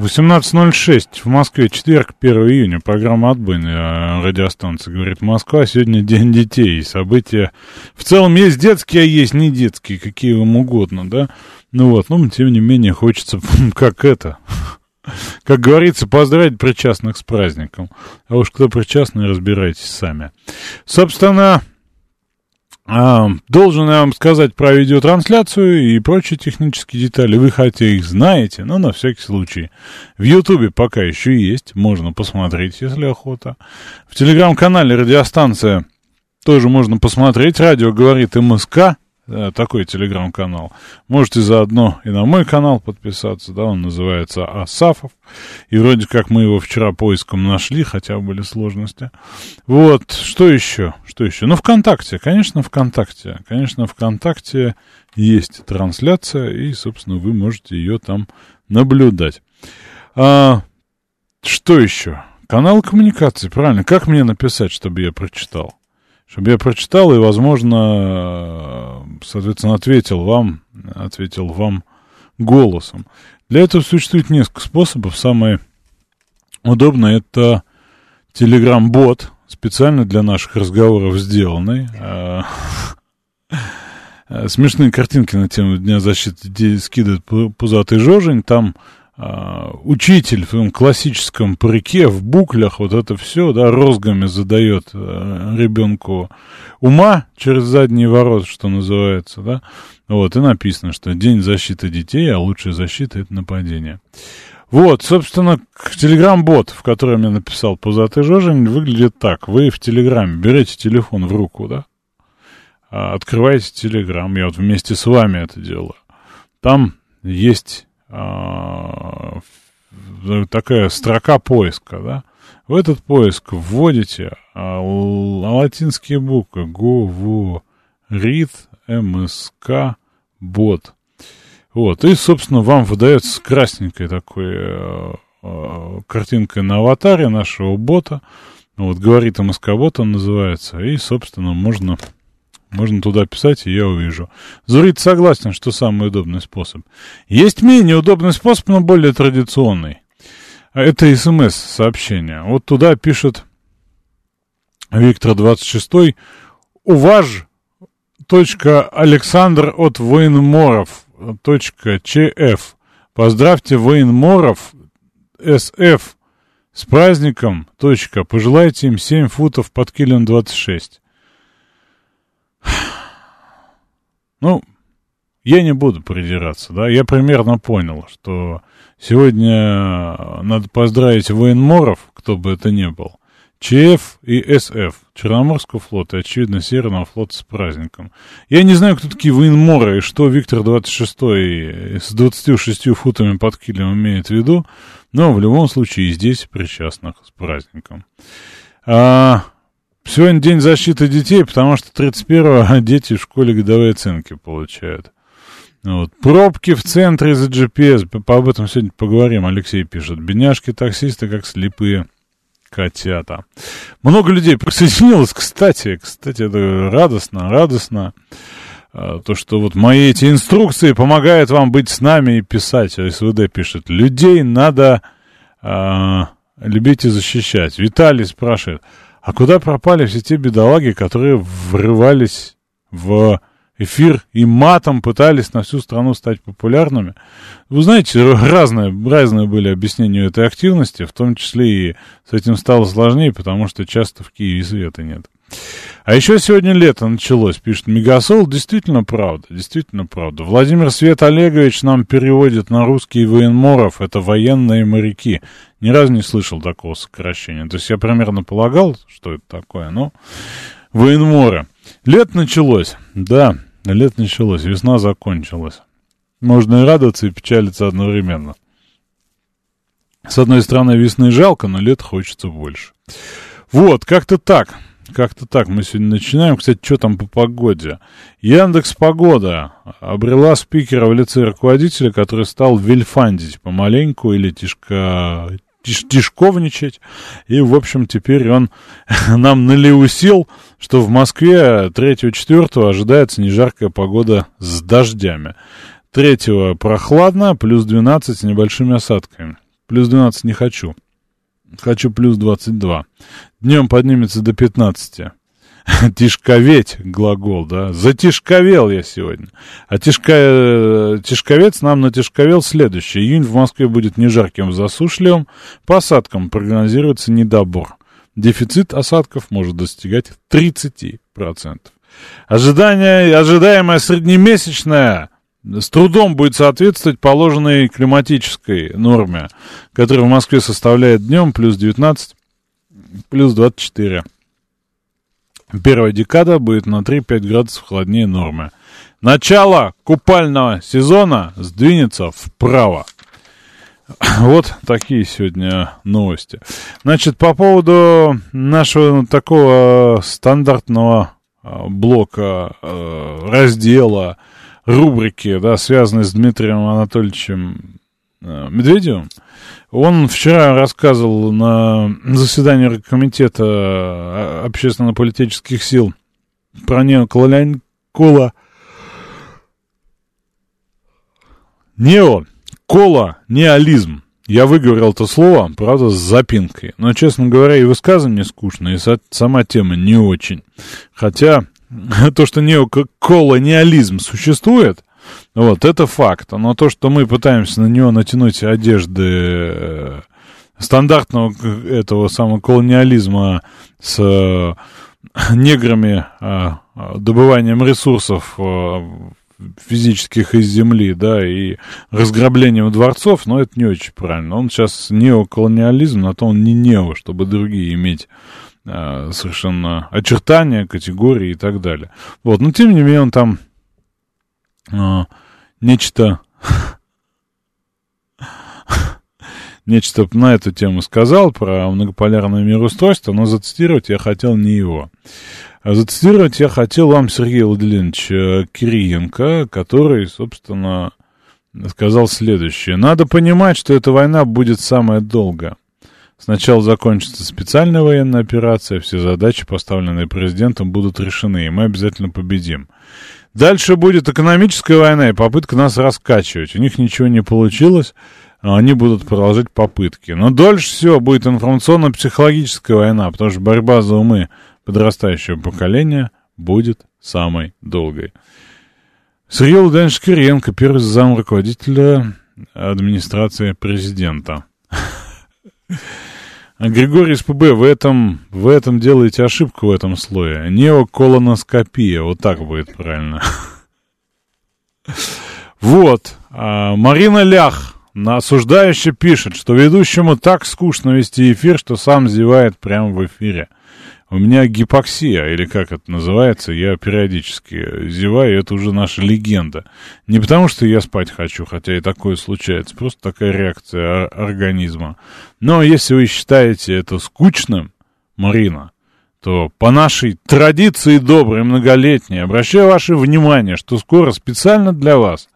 18.06 в Москве, четверг, 1 июня. Программа «Отбойная» радиостанция «Говорит Москва». Сегодня День детей. События в целом есть детские, а есть не детские, какие вам угодно, да? Ну вот, но тем не менее хочется, как это, как говорится, поздравить причастных с праздником. А уж кто причастный, разбирайтесь сами. Собственно, должен я вам сказать про видеотрансляцию и прочие технические детали. Вы хотя их знаете, но на всякий случай. В Ютубе пока еще есть, можно посмотреть, если охота. В телеграм-канале радиостанция тоже можно посмотреть. Радио говорит МСК. Э, такой телеграм-канал. Можете заодно и на мой канал подписаться, да, он называется Асафов. И вроде как мы его вчера поиском нашли, хотя были сложности. Вот, что еще? Что еще? Ну, ВКонтакте, конечно, ВКонтакте. Конечно, ВКонтакте есть трансляция, и, собственно, вы можете ее там наблюдать. А, что еще? Канал коммуникации, правильно. Как мне написать, чтобы я прочитал? Чтобы я прочитал и, возможно, соответственно, ответил вам, ответил вам голосом. Для этого существует несколько способов. Самое удобное это Telegram-бот, специально для наших разговоров сделанный. А, смешные картинки на тему Дня защиты скидывает пузатый Жожень. Там а, учитель в своем классическом парике, в буклях, вот это все, да, розгами задает э, ребенку ума через задний ворот, что называется, да, вот, и написано, что День защиты детей, а лучшая защита — это нападение. Вот, собственно, телеграм-бот, в котором я написал пузатый Жожень, выглядит так. Вы в телеграме берете телефон в руку, да, а, открываете телеграм, я вот вместе с вами это делаю. Там есть а, такая строка поиска, да, в этот поиск вводите а, латинские буквы говорит МСК бот. Вот, и, собственно, вам выдается красненькой такой э, э, картинкой на аватаре нашего бота. Вот, говорит МСК бот он называется, и, собственно, можно можно туда писать, и я увижу. Зурит согласен, что самый удобный способ. Есть менее удобный способ, но более традиционный. Это смс-сообщение. Вот туда пишет Виктор 26 Уваж Александр от военморов ЧФ. Поздравьте военморов СФ с праздником. Точка. Пожелайте им 7 футов под килем 26. Ну, я не буду придираться, да, я примерно понял, что сегодня надо поздравить военморов, кто бы это ни был, ЧФ и СФ, Черноморского флота очевидно, Северного флота с праздником. Я не знаю, кто такие военморы и что Виктор 26 с 26 футами под килем имеет в виду, но в любом случае и здесь причастных с праздником. А, Сегодня день защиты детей, потому что 31-го дети в школе годовые оценки получают. Вот. Пробки в центре из-за GPS. По об этом сегодня поговорим. Алексей пишет. Бедняжки таксисты, как слепые котята. Много людей присоединилось, кстати. Кстати, это радостно, радостно. А, то, что вот мои эти инструкции помогают вам быть с нами и писать. СВД пишет. Людей надо а, любить и защищать. Виталий спрашивает. А куда пропали все те бедолаги, которые врывались в эфир и матом пытались на всю страну стать популярными? Вы знаете, разные, разные были объяснения этой активности, в том числе и с этим стало сложнее, потому что часто в Киеве света нет. А еще сегодня лето началось, пишет Мегасол. Действительно правда, действительно правда. Владимир Свет Олегович нам переводит на русский военморов. Это военные моряки. Ни разу не слышал такого сокращения. То есть я примерно полагал, что это такое, но военморы. Лето началось, да, лето началось, весна закончилась. Можно и радоваться, и печалиться одновременно. С одной стороны, весны жалко, но лет хочется больше. Вот, как-то так. Как-то так мы сегодня начинаем. Кстати, что там по погоде? Яндекс Погода обрела спикера в лице руководителя, который стал вельфандить помаленьку или тишка, тиш, тишковничать. И, в общем, теперь он нам налеусил, что в Москве 3-4 ожидается нежаркая погода с дождями. 3 прохладно, плюс 12 с небольшими осадками. Плюс 12 не хочу. Хочу плюс 22. Днем поднимется до 15. Тишковеть глагол, да. Затишковел я сегодня. А тишка... Э, тишковец нам натишковел следующий. Июнь в Москве будет не жарким, засушливым. По осадкам прогнозируется недобор. Дефицит осадков может достигать 30%. Ожидание, ожидаемое среднемесячное с трудом будет соответствовать положенной климатической норме, которая в Москве составляет днем плюс 19, плюс 24. Первая декада будет на 3-5 градусов холоднее нормы. Начало купального сезона сдвинется вправо. Вот такие сегодня новости. Значит, по поводу нашего такого стандартного а, блока, а, раздела, рубрики, да, связанные с Дмитрием Анатольевичем э, Медведевым. Он вчера рассказывал на заседании комитета э, общественно-политических сил про неоколониального нео колониализм. Я выговорил это слово, правда, с запинкой. Но, честно говоря, и высказывание скучно, и сама тема не очень. Хотя то, что неоколониализм существует, вот, это факт. Но то, что мы пытаемся на него натянуть одежды э, стандартного этого самого колониализма с э, неграми, а, а, добыванием ресурсов э, физических из земли, да, и разграблением дворцов, но это не очень правильно. Он сейчас неоколониализм, на то он не нео, чтобы другие иметь совершенно очертания, категории и так далее. Вот, но тем не менее он там э, нечто нечто на эту тему сказал про многополярное мироустройство, но зацитировать я хотел не его. А зацитировать я хотел вам Сергея Владимировича Кириенко, который, собственно, сказал следующее. Надо понимать, что эта война будет самая долгая. Сначала закончится специальная военная операция, все задачи, поставленные президентом, будут решены, и мы обязательно победим. Дальше будет экономическая война и попытка нас раскачивать. У них ничего не получилось, они будут продолжать попытки. Но дольше всего будет информационно-психологическая война, потому что борьба за умы подрастающего поколения будет самой долгой. Сергей Владимирович Кириенко, первый зам руководителя администрации президента. Григорий СПБ, в этом, в этом делаете ошибку в этом слое. Неоколоноскопия, вот так будет правильно. Вот. А Марина Лях осуждающе пишет, что ведущему так скучно вести эфир, что сам зевает прямо в эфире. У меня гипоксия, или как это называется, я периодически зеваю, это уже наша легенда. Не потому, что я спать хочу, хотя и такое случается, просто такая реакция организма. Но если вы считаете это скучным, Марина, то по нашей традиции доброй, многолетней, обращаю ваше внимание, что скоро специально для вас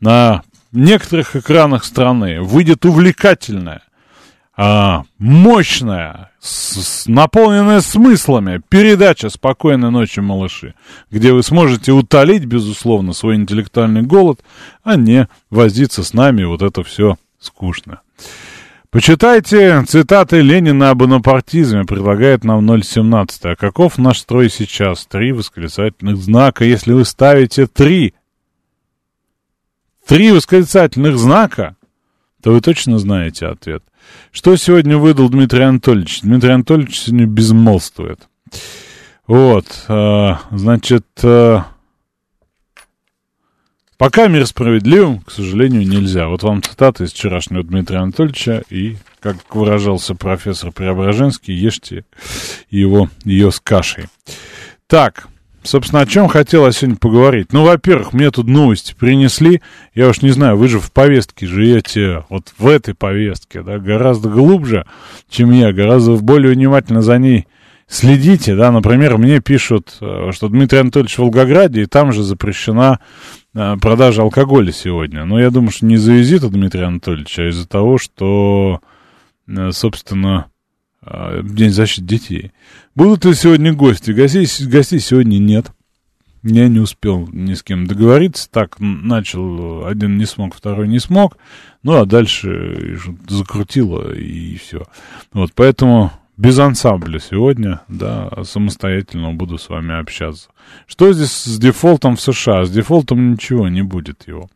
на некоторых экранах страны выйдет увлекательная, а, мощная, с, с, наполненная смыслами передача «Спокойной ночи, малыши», где вы сможете утолить, безусловно, свой интеллектуальный голод, а не возиться с нами, вот это все скучно. Почитайте цитаты Ленина об бонапартизме, предлагает нам 0.17. А каков наш строй сейчас? Три восклицательных знака. Если вы ставите три, три восклицательных знака, то вы точно знаете ответ. Что сегодня выдал Дмитрий Анатольевич? Дмитрий Анатольевич сегодня безмолвствует. Вот, а, значит, а, пока мир справедливым, к сожалению, нельзя. Вот вам цитата из вчерашнего Дмитрия Анатольевича, и, как выражался профессор Преображенский, ешьте его, ее с кашей. Так, собственно, о чем хотела сегодня поговорить. Ну, во-первых, мне тут новости принесли. Я уж не знаю, вы же в повестке живете, вот в этой повестке, да, гораздо глубже, чем я, гораздо более внимательно за ней следите, да, например, мне пишут, э, что Дмитрий Анатольевич в Волгограде, и там же запрещена э, продажа алкоголя сегодня. Но я думаю, что не из-за визита Дмитрия Анатольевича, а из-за того, что, э, собственно, День защиты детей. Будут ли сегодня гости? Гостей, гостей сегодня нет. Я не успел ни с кем договориться. Так, начал, один не смог, второй не смог. Ну, а дальше закрутило, и все. Вот, поэтому без ансамбля сегодня, да, самостоятельно буду с вами общаться. Что здесь с дефолтом в США? С дефолтом ничего не будет его.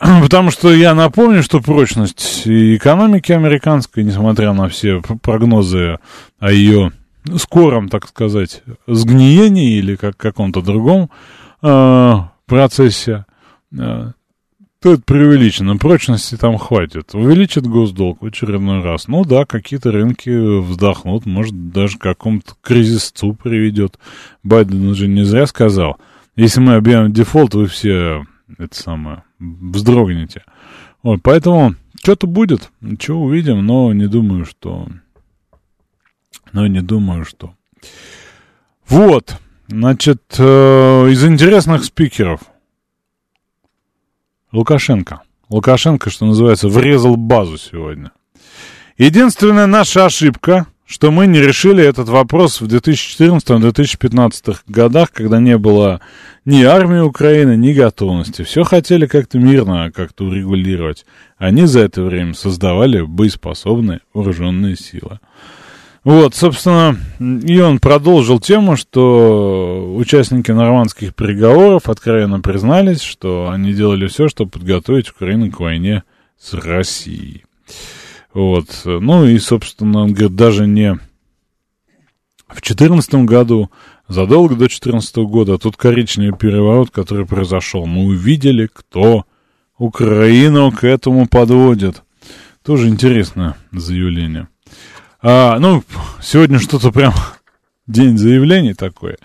Потому что я напомню, что прочность экономики американской, несмотря на все прогнозы о ее скором, так сказать, сгниении или как каком-то другом э, процессе, э, то это преувеличено. Прочности там хватит. Увеличит госдолг в очередной раз. Ну да, какие-то рынки вздохнут, может, даже к какому-то кризису приведет. Байден уже не зря сказал. Если мы объявим дефолт, вы все, это самое, вздрогнете. Вот, поэтому что-то будет, что увидим, но не думаю, что... Но не думаю, что... Вот, значит, э, из интересных спикеров – Лукашенко. Лукашенко, что называется, врезал базу сегодня. Единственная наша ошибка, что мы не решили этот вопрос в 2014-2015 годах, когда не было ни армии Украины, ни готовности. Все хотели как-то мирно как-то урегулировать. Они за это время создавали боеспособные вооруженные силы. Вот, собственно, и он продолжил тему, что участники нормандских переговоров откровенно признались, что они делали все, чтобы подготовить Украину к войне с Россией. Вот, ну и, собственно, он говорит, даже не в 2014 году, задолго до 2014 года, а тут коричневый переворот, который произошел. Мы увидели, кто Украину к этому подводит. Тоже интересное заявление. А, ну, сегодня что-то прям день заявлений такой.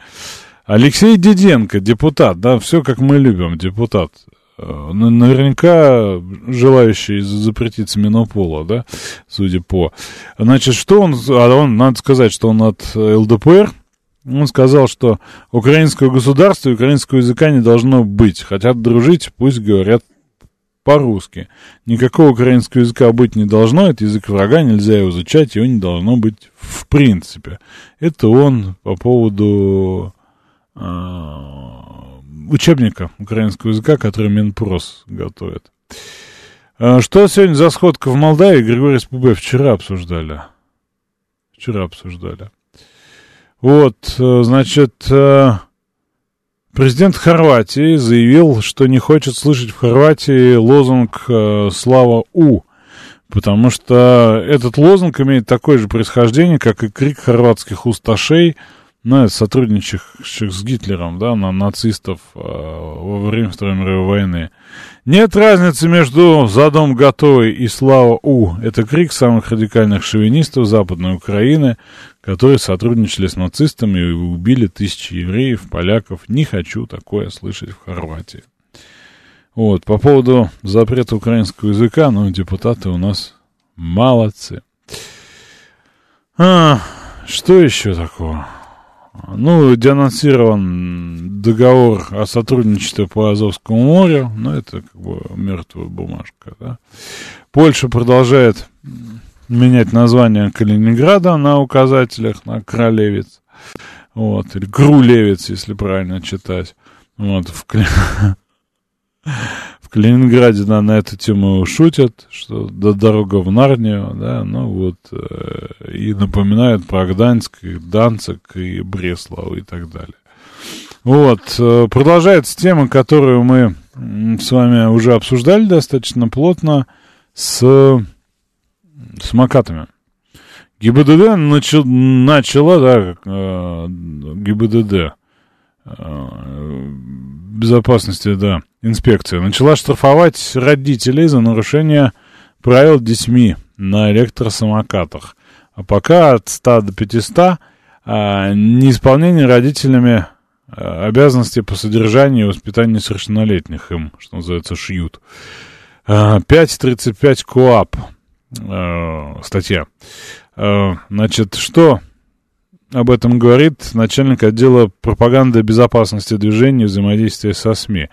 Алексей Диденко, депутат, да, все как мы любим, депутат. А, наверняка желающий запретить смену пола, да, судя по. Значит, что он, а он, надо сказать, что он от ЛДПР, он сказал, что украинского государства и украинского языка не должно быть. Хотят дружить, пусть говорят по-русски. Никакого украинского языка быть не должно, это язык врага, нельзя его изучать, его не должно быть в принципе. Это он по поводу э, учебника украинского языка, который Минпрос готовит. Э, что сегодня за сходка в Молдавии, Григорий СПБ вчера обсуждали. Вчера обсуждали. Вот, э, значит... Э, Президент Хорватии заявил, что не хочет слышать в Хорватии лозунг э, «Слава У», потому что этот лозунг имеет такое же происхождение, как и крик хорватских усташей, ну, сотрудничавших с Гитлером, да, на нацистов э, во время Второй мировой войны. Нет разницы между «Задом готовый» и «Слава У». Это крик самых радикальных шовинистов Западной Украины, которые сотрудничали с нацистами и убили тысячи евреев, поляков. Не хочу такое слышать в Хорватии. Вот, по поводу запрета украинского языка, ну, депутаты у нас молодцы. А, что еще такого? Ну, денонсирован договор о сотрудничестве по Азовскому морю, но это как бы мертвая бумажка, да. Польша продолжает менять название Калининграда на указателях, на Кролевец. Вот, или Крулевец, если правильно читать. Вот, в Калининграде да, на эту тему шутят, что да, дорога в Нарнию, да, ну вот, э, и напоминают про Гданьск, и Данцик, и Бреслав, и так далее. Вот, э, продолжается тема, которую мы с вами уже обсуждали достаточно плотно с самокатами. ГИБДД начал, начала, да, э, ГИБДД, э, безопасности, да, инспекция, начала штрафовать родителей за нарушение правил детьми на электросамокатах. А пока от 100 до 500 а, неисполнение родителями обязанности по содержанию и воспитанию несовершеннолетних им, что называется, шьют. 5.35 КОАП статья. Значит, что об этом говорит начальник отдела пропаганды безопасности движения и взаимодействия со СМИ.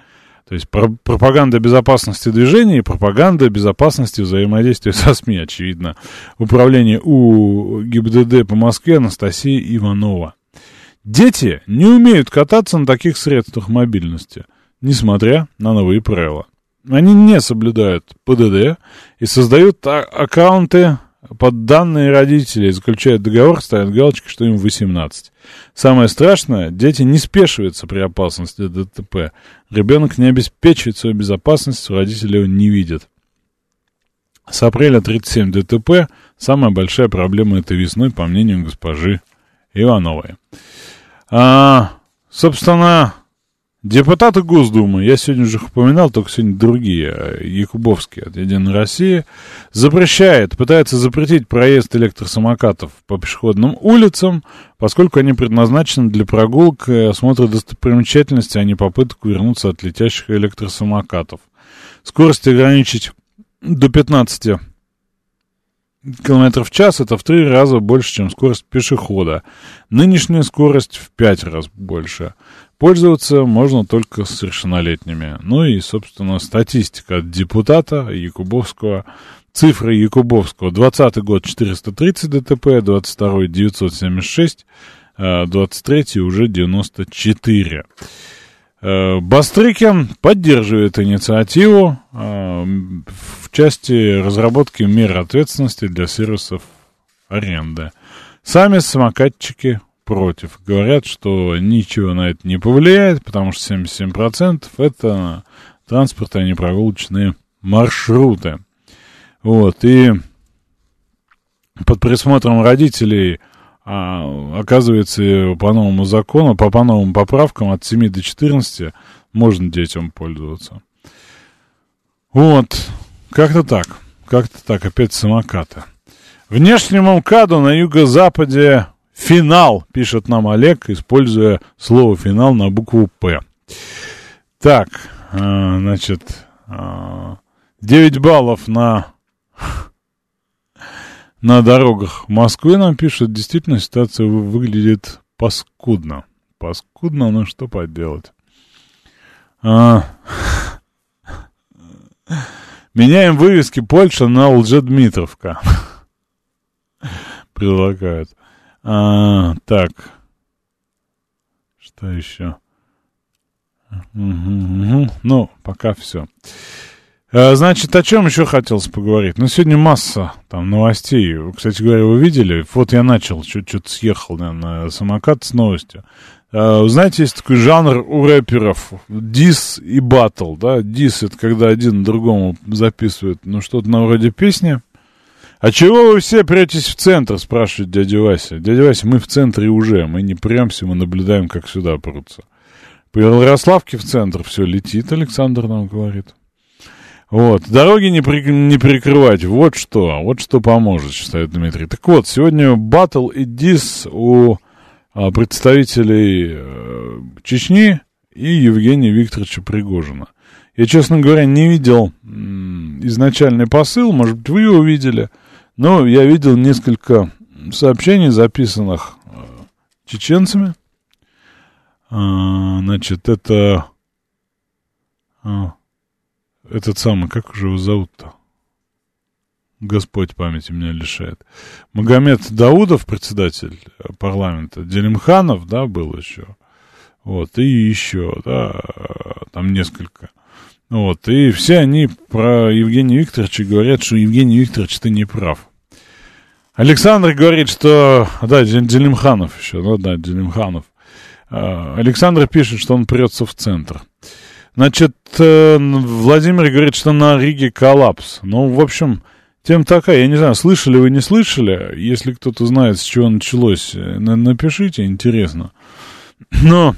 То есть про пропаганда безопасности движения и пропаганда безопасности взаимодействия со СМИ, очевидно. Управление у ГИБДД по Москве Анастасия Иванова. Дети не умеют кататься на таких средствах мобильности, несмотря на новые правила. Они не соблюдают ПДД и создают а аккаунты под данные родителей заключают договор, ставят галочки, что им 18. Самое страшное, дети не спешиваются при опасности ДТП. Ребенок не обеспечивает свою безопасность, родители его не видят. С апреля 37 ДТП. Самая большая проблема этой весной, по мнению госпожи Ивановой. А, собственно, Депутаты Госдумы, я сегодня уже упоминал, только сегодня другие, Якубовский от «Единой России», запрещает, пытается запретить проезд электросамокатов по пешеходным улицам, поскольку они предназначены для прогулок осмотра достопримечательностей, а не попыток вернуться от летящих электросамокатов. Скорость ограничить до 15 км в час это в три раза больше, чем скорость пешехода. Нынешняя скорость в пять раз больше. Пользоваться можно только с совершеннолетними. Ну и, собственно, статистика от депутата Якубовского. Цифры Якубовского. 20 год 430 ДТП, 22 976, 23 уже 94. Э, Бастрыкин поддерживает инициативу э, в части разработки мер ответственности для сервисов аренды. Сами самокатчики против. Говорят, что ничего на это не повлияет, потому что 77% это транспорт, а не прогулочные маршруты. Вот, и под присмотром родителей а, оказывается, по новому закону, по, по новым поправкам от 7 до 14 можно детям пользоваться. Вот, как-то так. Как-то так, опять самокаты. Внешнему МКАДу на юго-западе Финал, пишет нам Олег, используя слово финал на букву П. Так, э, значит, э, 9 баллов на, на дорогах Москвы нам пишут. Действительно, ситуация выглядит паскудно. Паскудно, но что поделать. А, меняем вывески Польша на Лжедмитровка. Предлагают. А, так. Что еще? Угу, угу. Ну, пока все. А, значит, о чем еще хотелось поговорить? Ну, сегодня масса там новостей. Кстати говоря, вы видели? Вот я начал, что-то съехал на, на самокат с новостью. А, знаете, есть такой жанр у рэперов дис и батл, да? Дис — это когда один другому записывает, ну, что-то на вроде песни, «А чего вы все претесь в центр?» — спрашивает дядя Вася. «Дядя Вася, мы в центре уже, мы не премся, мы наблюдаем, как сюда прутся». По Ярославке в центр все летит, Александр нам говорит. Вот, дороги не, при, не перекрывать, вот что, вот что поможет, считает Дмитрий. Так вот, сегодня батл и дис у а, представителей э, Чечни и Евгения Викторовича Пригожина. Я, честно говоря, не видел м, изначальный посыл, может быть, вы его видели. Ну, я видел несколько сообщений, записанных э, чеченцами. А, значит, это... А, этот самый, как уже его зовут-то? Господь памяти меня лишает. Магомед Даудов, председатель парламента, Делимханов, да, был еще. Вот, и еще, да, там несколько. Вот, и все они про Евгения Викторовича говорят, что Евгений Викторович, ты не прав. Александр говорит, что... Да, Делимханов еще, ну да, Делимханов. А, Александр пишет, что он прется в центр. Значит, э, Владимир говорит, что на Риге коллапс. Ну, в общем, тем такая. Я не знаю, слышали вы, не слышали. Если кто-то знает, с чего началось, э, напишите, интересно. Но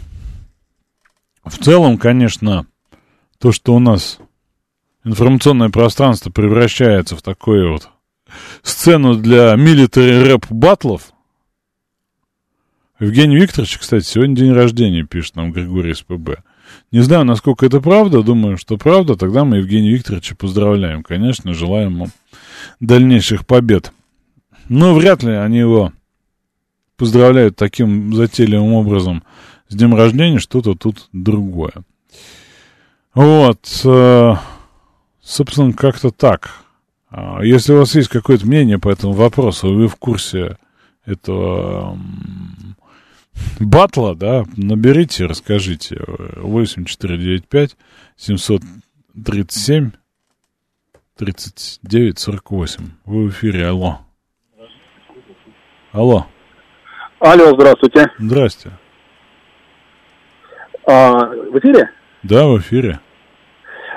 в целом, конечно, то, что у нас информационное пространство превращается в такое вот сцену для military рэп батлов, Евгений Викторович, кстати, сегодня день рождения, пишет нам Григорий СПБ. Не знаю, насколько это правда, думаю, что правда, тогда мы Евгения Викторовича поздравляем, конечно, желаем ему дальнейших побед. Но вряд ли они его поздравляют таким затейливым образом с днем рождения, что-то тут другое. Вот, э, собственно, как-то так. А если у вас есть какое-то мнение по этому вопросу, вы в курсе этого батла, да, наберите, расскажите. 8495 737 39 48. Вы в эфире, алло. Алло. Алло, здравствуйте. Здрасте. А, в эфире? Да, в эфире.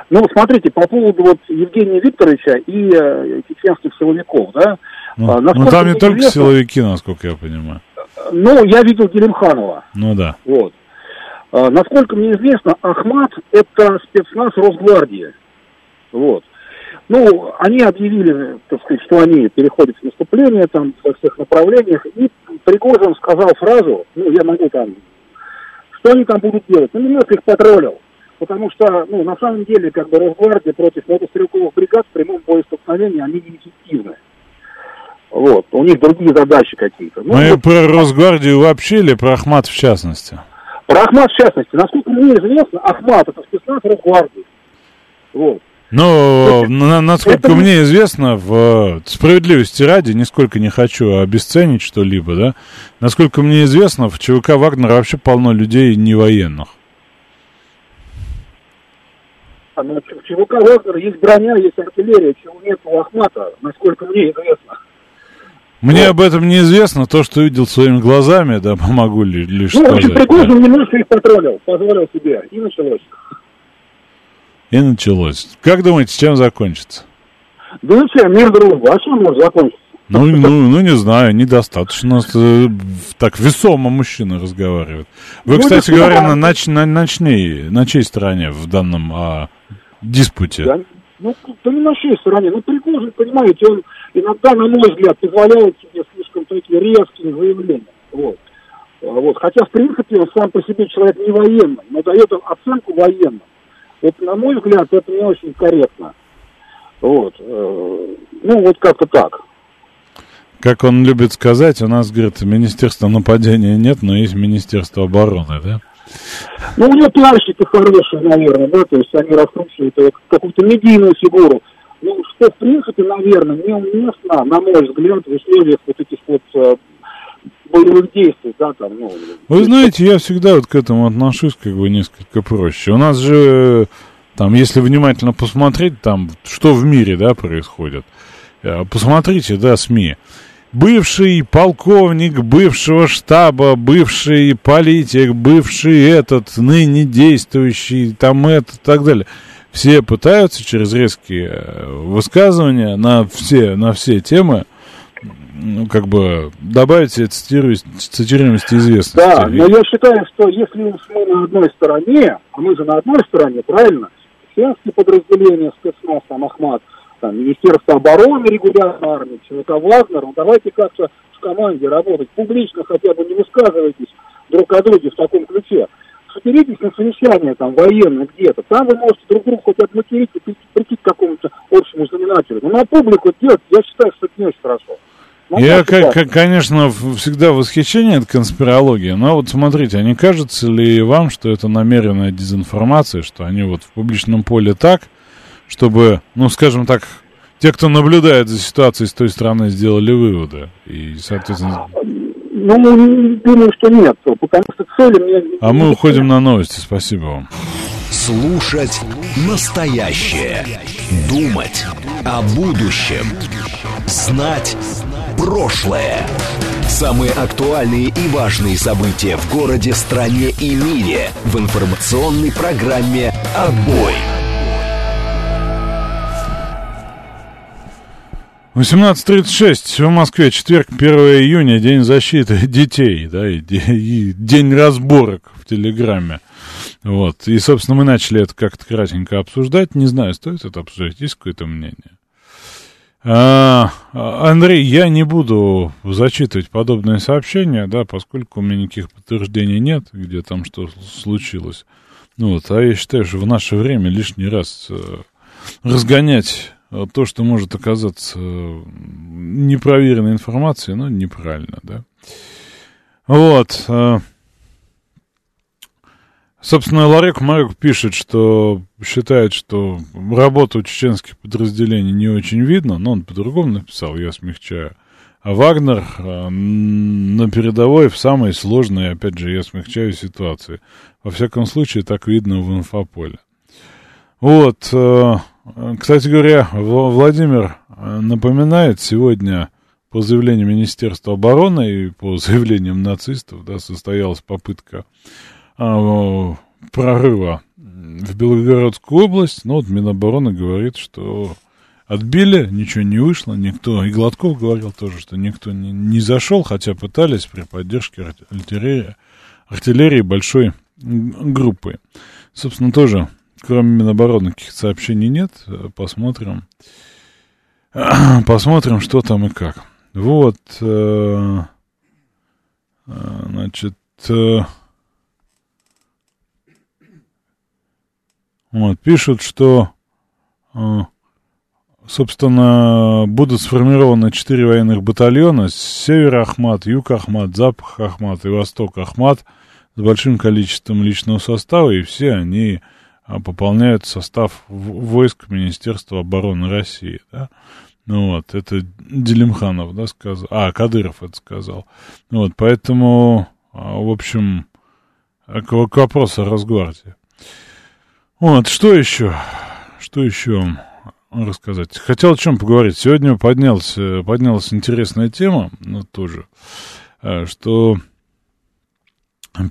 Ну, смотрите, по поводу вот Евгения Викторовича и э, чеченских силовиков, да? Ну, а, ну там не только известно- силовики, насколько я понимаю. Ну, я видел Гелимханова, Ну да. вот. А, насколько мне известно, Ахмат – это спецназ Росгвардии, вот. Ну, они объявили, так сказать, что они переходят в наступление там во всех направлениях, и Пригожин сказал фразу, ну, я могу там, что они там будут делать? Ну, немножко их потроллил, потому что, ну, на самом деле, как бы Росгвардия против мотострелковых бригад в прямом боестолкновении, они неэффективны. Вот, у них другие задачи какие-то. Ну, Мы вот про Росгвардию вообще или про Ахмат в частности? про Ахмат в частности, насколько мне известно, Ахмат это спецназ Росгвардии. Вот. Ну, на- насколько это- мне известно, в э, справедливости ради, нисколько не хочу обесценить что-либо, да, насколько мне известно, в ЧВК Вагнера вообще полно людей не военных. А на Ч- в ЧВК Вагнера есть броня, есть артиллерия, чего нет у Ахмата, насколько мне известно. Мне об этом неизвестно, то, что видел своими глазами, да, могу ли, лишь Ну, сказать. Пригожин да. немножко их потроллил, позволил себе, и началось. И началось. Как думаете, чем закончится? Да ну чем, мир дружба, а чем может закончиться? Ну, ну, ну, не знаю, недостаточно э, так весомо мужчина разговаривает. Вы, Ну, кстати говоря, на, да. нач, на, ночней, на чьей стороне в данном а, диспуте? Я- ну, да не на чьей стороне. Ну, Пригожин, понимаете, он иногда, на мой взгляд, позволяет себе слишком такие резкие заявления. Вот. А Вот. Хотя, в принципе, он сам по себе человек не военный, но дает оценку военным. Вот, на мой взгляд, это не очень корректно. Вот. Э, Ну, вот как-то так. Как он любит сказать, у нас, говорит, Министерства нападения нет, но есть Министерство обороны, да? Ну, у него пиарщики хорошие, наверное, да, то есть они раскручивают какую-то медийную фигуру. Ну, что, в принципе, наверное, неуместно, на мой взгляд, в условиях вот этих вот э, боевых действий, да, там, ну... Вы знаете, я всегда вот к этому отношусь как бы несколько проще. У нас же, там, если внимательно посмотреть, там, что в мире, да, происходит. Э, Посмотрите, да, СМИ. Бывший полковник бывшего штаба, бывший политик, бывший этот, ныне действующий, там это и так далее. Все пытаются через резкие э, высказывания на все, на все темы ну, как бы добавить себе цитируемости известности. Да, но я считаю, что если мы на одной стороне, а мы же на одной стороне, правильно, чеченские подразделения, спецназ, там, Ахмат, там, Министерство обороны, регулярная армия, ЧВК Вагнер, ну давайте как-то в команде работать, публично хотя бы не высказывайтесь друг о друге в таком ключе. Соберитесь на совещание там военное где-то, там вы можете друг друга хоть обматерить и прийти, к какому-то общему знаменателю. Но на публику делать, я считаю, что это не очень хорошо. Ну, Я, как- как, конечно, всегда в восхищении от конспирологии, но вот смотрите, а не кажется ли вам, что это намеренная дезинформация, что они вот в публичном поле так, чтобы, ну, скажем так, те, кто наблюдает за ситуацией с той стороны, сделали выводы. И, соответственно... Ну, думаю, что нет, потому что цели мне... А мы уходим на новости. Спасибо вам. Слушать настоящее. Думать о будущем. Знать прошлое. Самые актуальные и важные события в городе, стране и мире в информационной программе «Отбой». 18.36 в Москве, четверг, 1 июня, День защиты детей, да, и, и День разборок в Телеграме. Вот, и, собственно, мы начали это как-то кратенько обсуждать. Не знаю, стоит это обсуждать, есть какое-то мнение? А, Андрей, я не буду зачитывать подобные сообщения, да, поскольку у меня никаких подтверждений нет, где там что случилось. Ну вот, а я считаю, что в наше время лишний раз э, разгонять то, что может оказаться э, непроверенной информацией, ну, неправильно, да. Вот. Э, Собственно, Ларек Марек пишет, что считает, что работу чеченских подразделений не очень видно, но он по-другому написал, я смягчаю. А Вагнер на передовой в самой сложной, опять же, я смягчаю ситуации. Во всяком случае, так видно в инфополе. Вот, э, кстати говоря, Владимир э, напоминает сегодня по заявлению Министерства обороны и по заявлениям нацистов, да, состоялась попытка а, прорыва в Белгородскую область, но вот Минобороны говорит, что отбили, ничего не вышло, никто, и Гладков говорил тоже, что никто не, не зашел, хотя пытались при поддержке артиллерии, артиллерии большой группы. Собственно, тоже, кроме Минобороны, каких сообщений нет, посмотрим, посмотрим, что там и как. Вот, э, э, значит, э, Вот, пишут, что, собственно, будут сформированы четыре военных батальона. Север Ахмат, Юг Ахмат, Запад Ахмат и Восток Ахмат с большим количеством личного состава, и все они пополняют состав войск Министерства обороны России, да. Ну вот, это Делимханов, да, сказал. А, Кадыров это сказал. Ну вот, поэтому, а, в общем, к, к вопросу о Росгвардии. Вот, что еще? Что еще рассказать? Хотел о чем поговорить. Сегодня поднялся, поднялась интересная тема, ну, тоже, что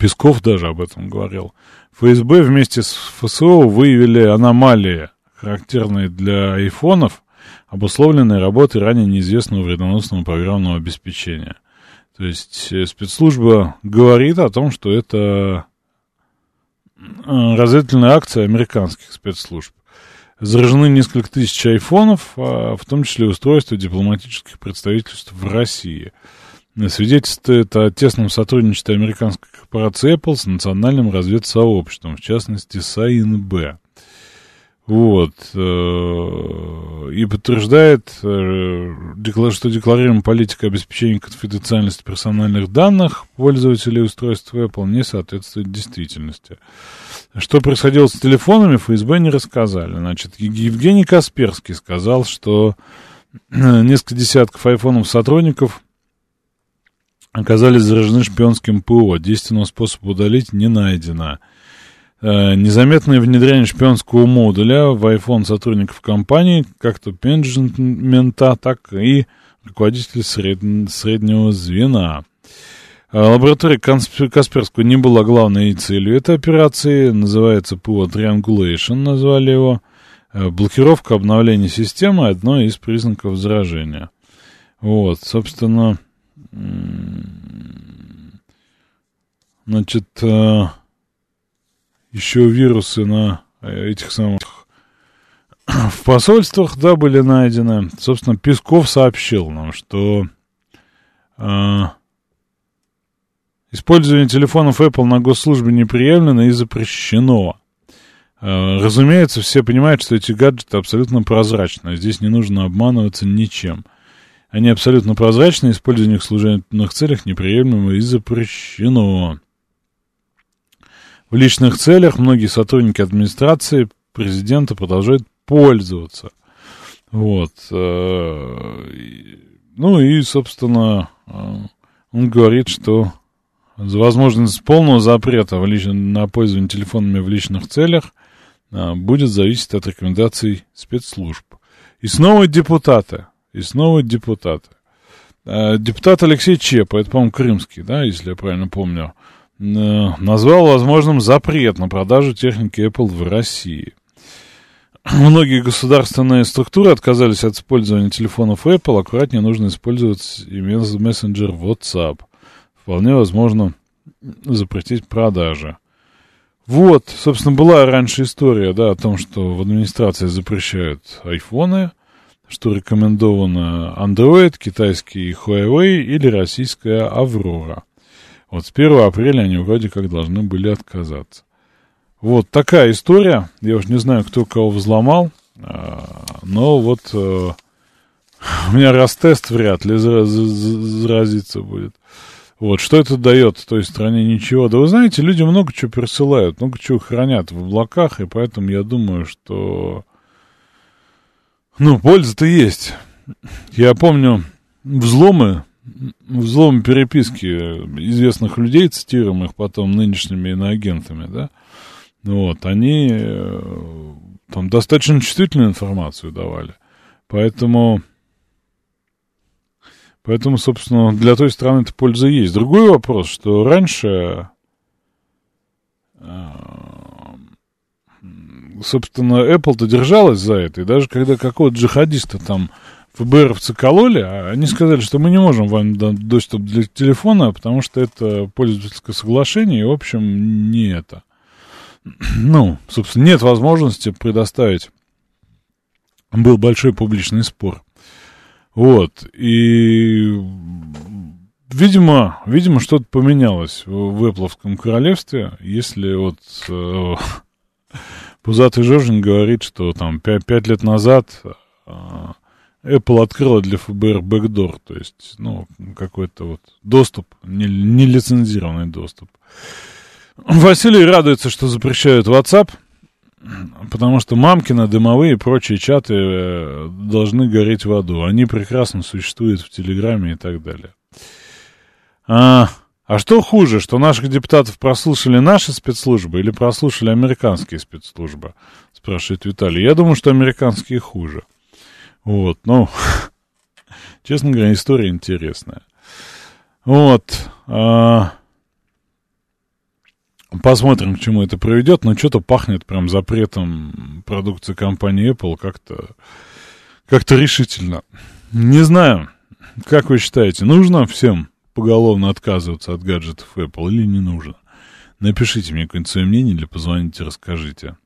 Песков даже об этом говорил. ФСБ вместе с ФСО выявили аномалии, характерные для айфонов, обусловленные работой ранее неизвестного вредоносного программного обеспечения. То есть э, спецслужба говорит о том, что это Э, разведывательная акция американских спецслужб. Заражены несколько тысяч айфонов, а в том числе устройства дипломатических представительств в России. Свидетельствует о тесном сотрудничестве американской корпорации Apple с национальным разведсообществом, в частности с АИНБ. Вот. Э, и подтверждает, э, что декларируемая политика обеспечения конфиденциальности персональных данных пользователей устройств Apple не соответствует действительности. Что происходило с телефонами, ФСБ не рассказали. Значит, Евгений Касперский сказал, что несколько десятков айфонов сотрудников оказались заражены шпионским ПО. Действенного способа удалить не найдено. Э, незаметное внедрение шпионского модуля в iPhone сотрудников компании, как то менеджмента, так и руководителей сред... среднего звена. Э, лаборатория Касперского не была главной целью этой операции, называется ПУА Triangulation, назвали его. Э, блокировка обновления системы – одно из признаков заражения. Вот, собственно, значит, еще вирусы на э, этих самых в посольствах, да, были найдены. Собственно, Песков сообщил нам, что э, использование телефонов Apple на госслужбе неприемлемо и запрещено. Э, разумеется, все понимают, что эти гаджеты абсолютно прозрачны. Здесь не нужно обманываться ничем. Они абсолютно прозрачны, использование их в служебных целях неприемлемо и запрещено. В личных целях многие сотрудники администрации президента продолжают пользоваться. Вот. Э, ну и, собственно, э, он говорит, что возможность полного запрета в лич... на пользование телефонами в личных целях э, будет зависеть от рекомендаций спецслужб. И снова депутаты. И снова депутаты. Депутат Алексей Чепа, это, по-моему, крымский, да, если я правильно помню, Э, назвал возможным запрет на продажу техники Apple в России. Многие государственные структуры отказались от использования телефонов Apple, аккуратнее нужно использовать мессенджер WhatsApp. Вполне возможно запретить продажи. Вот, собственно, была раньше история, да, о том, что в администрации запрещают айфоны, что рекомендовано Android, китайский Huawei или российская Аврора. Вот с 1 апреля они вроде как должны были отказаться. Вот такая история. Я уж не знаю, кто кого взломал, а, но вот э, у меня раз тест вряд ли заразиться будет. Вот, что это дает той стране? Ничего. Да вы знаете, люди много чего присылают, много чего хранят в облаках, и поэтому я думаю, что ну, польза-то есть. Я помню взломы, взломы переписки известных людей, цитируемых потом нынешними иноагентами, да, вот, они э, там достаточно чувствительную информацию давали. Поэтому, поэтому, собственно, для той страны эта польза есть. Другой вопрос, что раньше э, собственно, Apple-то держалась за это, и даже когда какого-то джихадиста там ФБРовцы кололи, а они сказали, что мы не можем вам дать доступ для телефона, потому что это пользовательское соглашение, и, в общем, не это. Ну, собственно, нет возможности предоставить. Был большой публичный спор. Вот, и, видимо, видимо, что-то поменялось в Эппловском королевстве, если вот э, Пузатый Жожин говорит, что там пять лет назад а, Apple открыла для ФБР бэкдор, то есть, ну, какой-то вот доступ, нелицензированный доступ. Василий радуется, что запрещают WhatsApp, потому что мамкина, дымовые и прочие чаты э, должны гореть в аду. Они прекрасно существуют в Телеграме и так далее. А, а что хуже, что наших депутатов прослушали наши спецслужбы или прослушали американские спецслужбы? Спрашивает Виталий. Я думаю, что американские хуже. Вот, ну, честно говоря, история интересная. Вот. А, посмотрим, к чему это приведет, но что-то пахнет прям запретом продукции компании Apple как-то как-то решительно. Не знаю, как вы считаете, нужно всем поголовно отказываться от гаджетов Apple или не нужно? Напишите мне какое-нибудь свое мнение или позвоните, расскажите.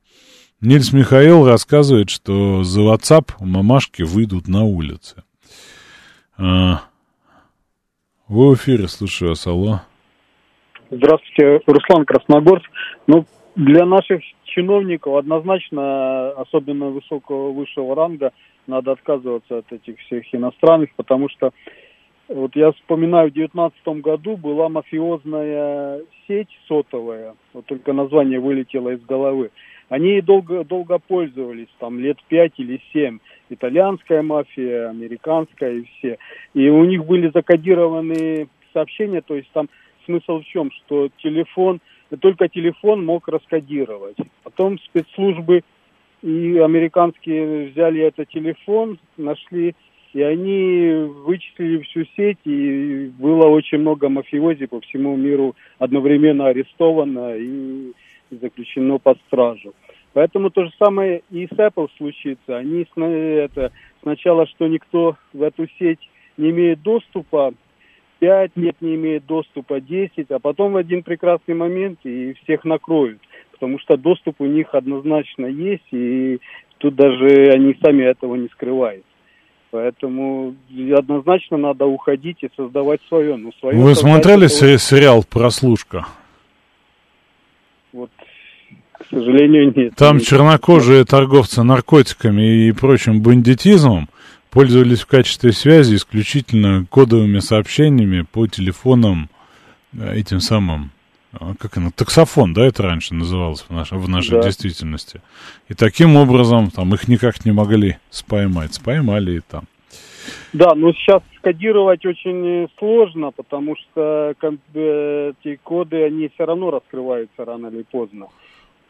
Нильс Михаил рассказывает, что за WhatsApp мамашки выйдут на улице. А, вы в эфире, слушаю вас, алло. Здравствуйте, Руслан Красногорск. Ну, для наших чиновников однозначно, особенно высокого высшего ранга, надо отказываться от этих всех иностранных, потому что вот я вспоминаю, в девятнадцатом году была мафиозная сеть сотовая, вот только название вылетело из головы. Они долго, долго пользовались, там лет пять или семь. Итальянская мафия, американская и все. И у них были закодированные сообщения, то есть там смысл в чем, что телефон, только телефон мог раскодировать. Потом спецслужбы и американские взяли этот телефон, нашли и они вычислили всю сеть, и было очень много мафиози по всему миру одновременно арестовано и заключено под стражу. Поэтому то же самое и с Apple случится. Они это, сначала, что никто в эту сеть не имеет доступа, 5 лет не имеет доступа, 10, а потом в один прекрасный момент и всех накроют. Потому что доступ у них однозначно есть, и тут даже они сами этого не скрывают. Поэтому однозначно надо уходить и создавать свое. Ну, свое Вы смотрели это... сериал «Прослушка»? Вот, к сожалению, нет. Там чернокожие торговцы наркотиками и прочим бандитизмом пользовались в качестве связи исключительно кодовыми сообщениями по телефонам э, этим самым как оно, таксофон, да, это раньше называлось в, наш, в нашей да. действительности. И таким образом там их никак не могли споймать. Споймали и там. Да, но сейчас скодировать очень сложно, потому что э, эти коды, они все равно раскрываются рано или поздно.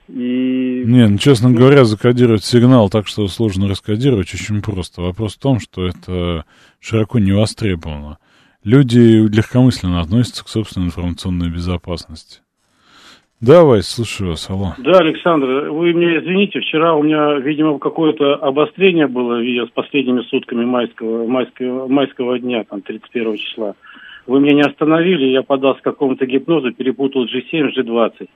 И... Не, ну, честно говоря, закодировать сигнал так, что сложно раскодировать, очень просто. Вопрос в том, что это широко не востребовано люди легкомысленно относятся к собственной информационной безопасности. Давай, слушаю вас, алло. Да, Александр, вы мне извините, вчера у меня, видимо, какое-то обострение было с последними сутками майского, майского, майского дня, там, 31 числа. Вы меня не остановили, я подался какому-то гипнозу, перепутал G7 с G20.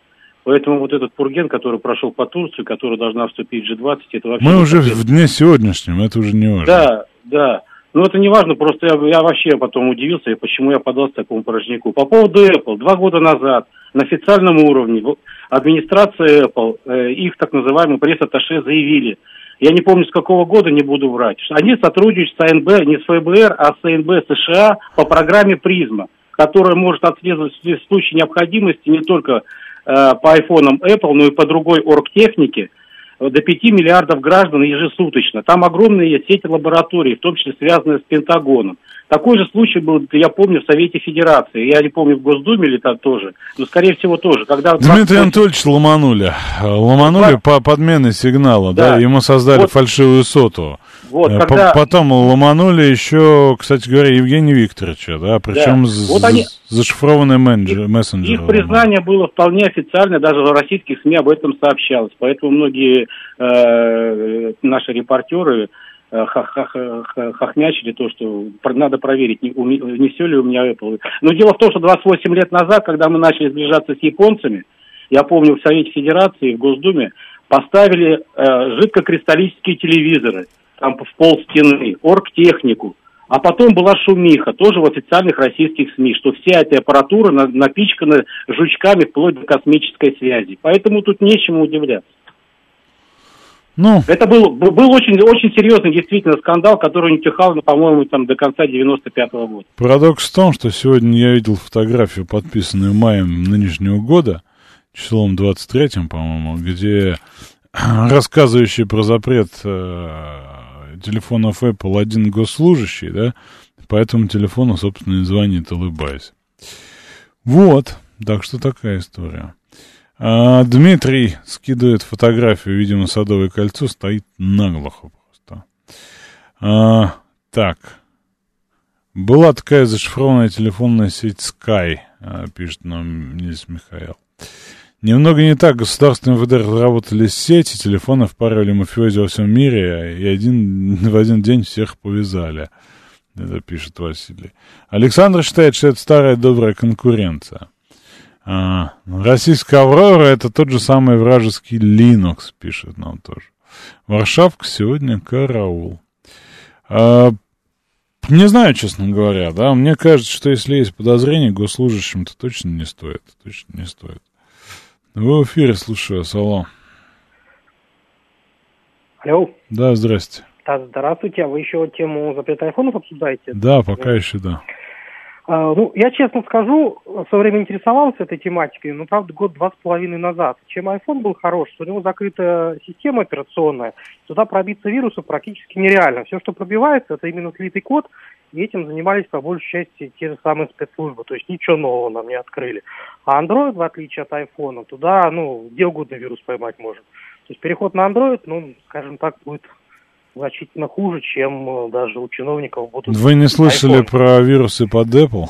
Поэтому вот этот пурген, который прошел по Турции, который должна вступить в G20, это вообще... Мы уже в дне сегодняшнем, это уже не важно. Да, Да. Ну, это не важно, просто я, я вообще потом удивился, почему я подался такому порожнику. По поводу Apple. Два года назад на официальном уровне администрация Apple, э, их так называемый пресс-атташе заявили, я не помню с какого года, не буду врать, что они сотрудничают с АНБ, не с ФБР, а с АНБ США по программе «Призма», которая может отслеживать в случае необходимости не только э, по айфонам Apple, но и по другой оргтехнике – до 5 миллиардов граждан ежесуточно. Там огромные сети лабораторий, в том числе связанные с Пентагоном. Такой же случай был, я помню, в Совете Федерации. Я не помню, в Госдуме или там тоже. Но, скорее всего, тоже. Когда Дмитрий 20... Анатольевич ломанули. Ломанули да. по подмене сигнала, да. да? Ему создали вот. фальшивую соту. Вот, э, когда... Потом ломанули еще, кстати говоря, Евгения Викторовича, да, причем да. Вот они... зашифрованный менеджер, мессенджер. Их признание было вполне официальное, даже в российских СМИ об этом сообщалось. Поэтому многие э, наши репортеры хохмячили то, что надо проверить, не, не все ли у меня Apple. Но дело в том, что 28 лет назад, когда мы начали сближаться с японцами, я помню, в Совете Федерации, в Госдуме, поставили э, жидкокристаллические телевизоры, там в пол стены, оргтехнику. А потом была шумиха, тоже в официальных российских СМИ, что вся эта аппаратура напичкана жучками вплоть до космической связи. Поэтому тут нечему удивляться. Ну, это был, был очень, очень серьезный действительно скандал, который не утихал, ну, по-моему, там до конца 95-го года. Парадокс в том, что сегодня я видел фотографию, подписанную маем нынешнего года, числом 23-м, по-моему, где рассказывающий про запрет э, телефонов Apple один госслужащий, да, по этому телефону, собственно, и звонит, улыбаясь. Вот, так что такая история. А, Дмитрий скидывает фотографию, видимо, Садовое кольцо стоит наглухо просто. А, так. Была такая зашифрованная телефонная сеть Sky, а, пишет нам Нильс Михаил. Немного не так. Государственные МВД разработали сети, телефоны впаривали мафиози во всем мире, и один, в один день всех повязали. Это пишет Василий. Александр считает, что это старая добрая конкуренция. А, российская Аврора это тот же самый вражеский Linux, пишет нам тоже. Варшавка сегодня караул. А, не знаю, честно говоря, да. Мне кажется, что если есть подозрение госслужащим, то точно не стоит. Точно не стоит. Вы в эфире, слушаю, алло. Алло. Да, здрасте. Да, здравствуйте. А вы еще тему запрета айфонов обсуждаете? Да, пока еще да. А, ну, я честно скажу, в свое время интересовался этой тематикой, но, правда, год-два с половиной назад. Чем iPhone был хорош, у него закрытая система операционная, туда пробиться вирусу практически нереально. Все, что пробивается, это именно слитый код, и этим занимались по большей части те же самые спецслужбы, то есть ничего нового нам не открыли. А Android, в отличие от iPhone, туда, ну, где угодно вирус поймать может. То есть переход на Android, ну, скажем так, будет значительно хуже, чем э, даже у чиновников будут. Вы не слышали iPhone. про вирусы под Apple?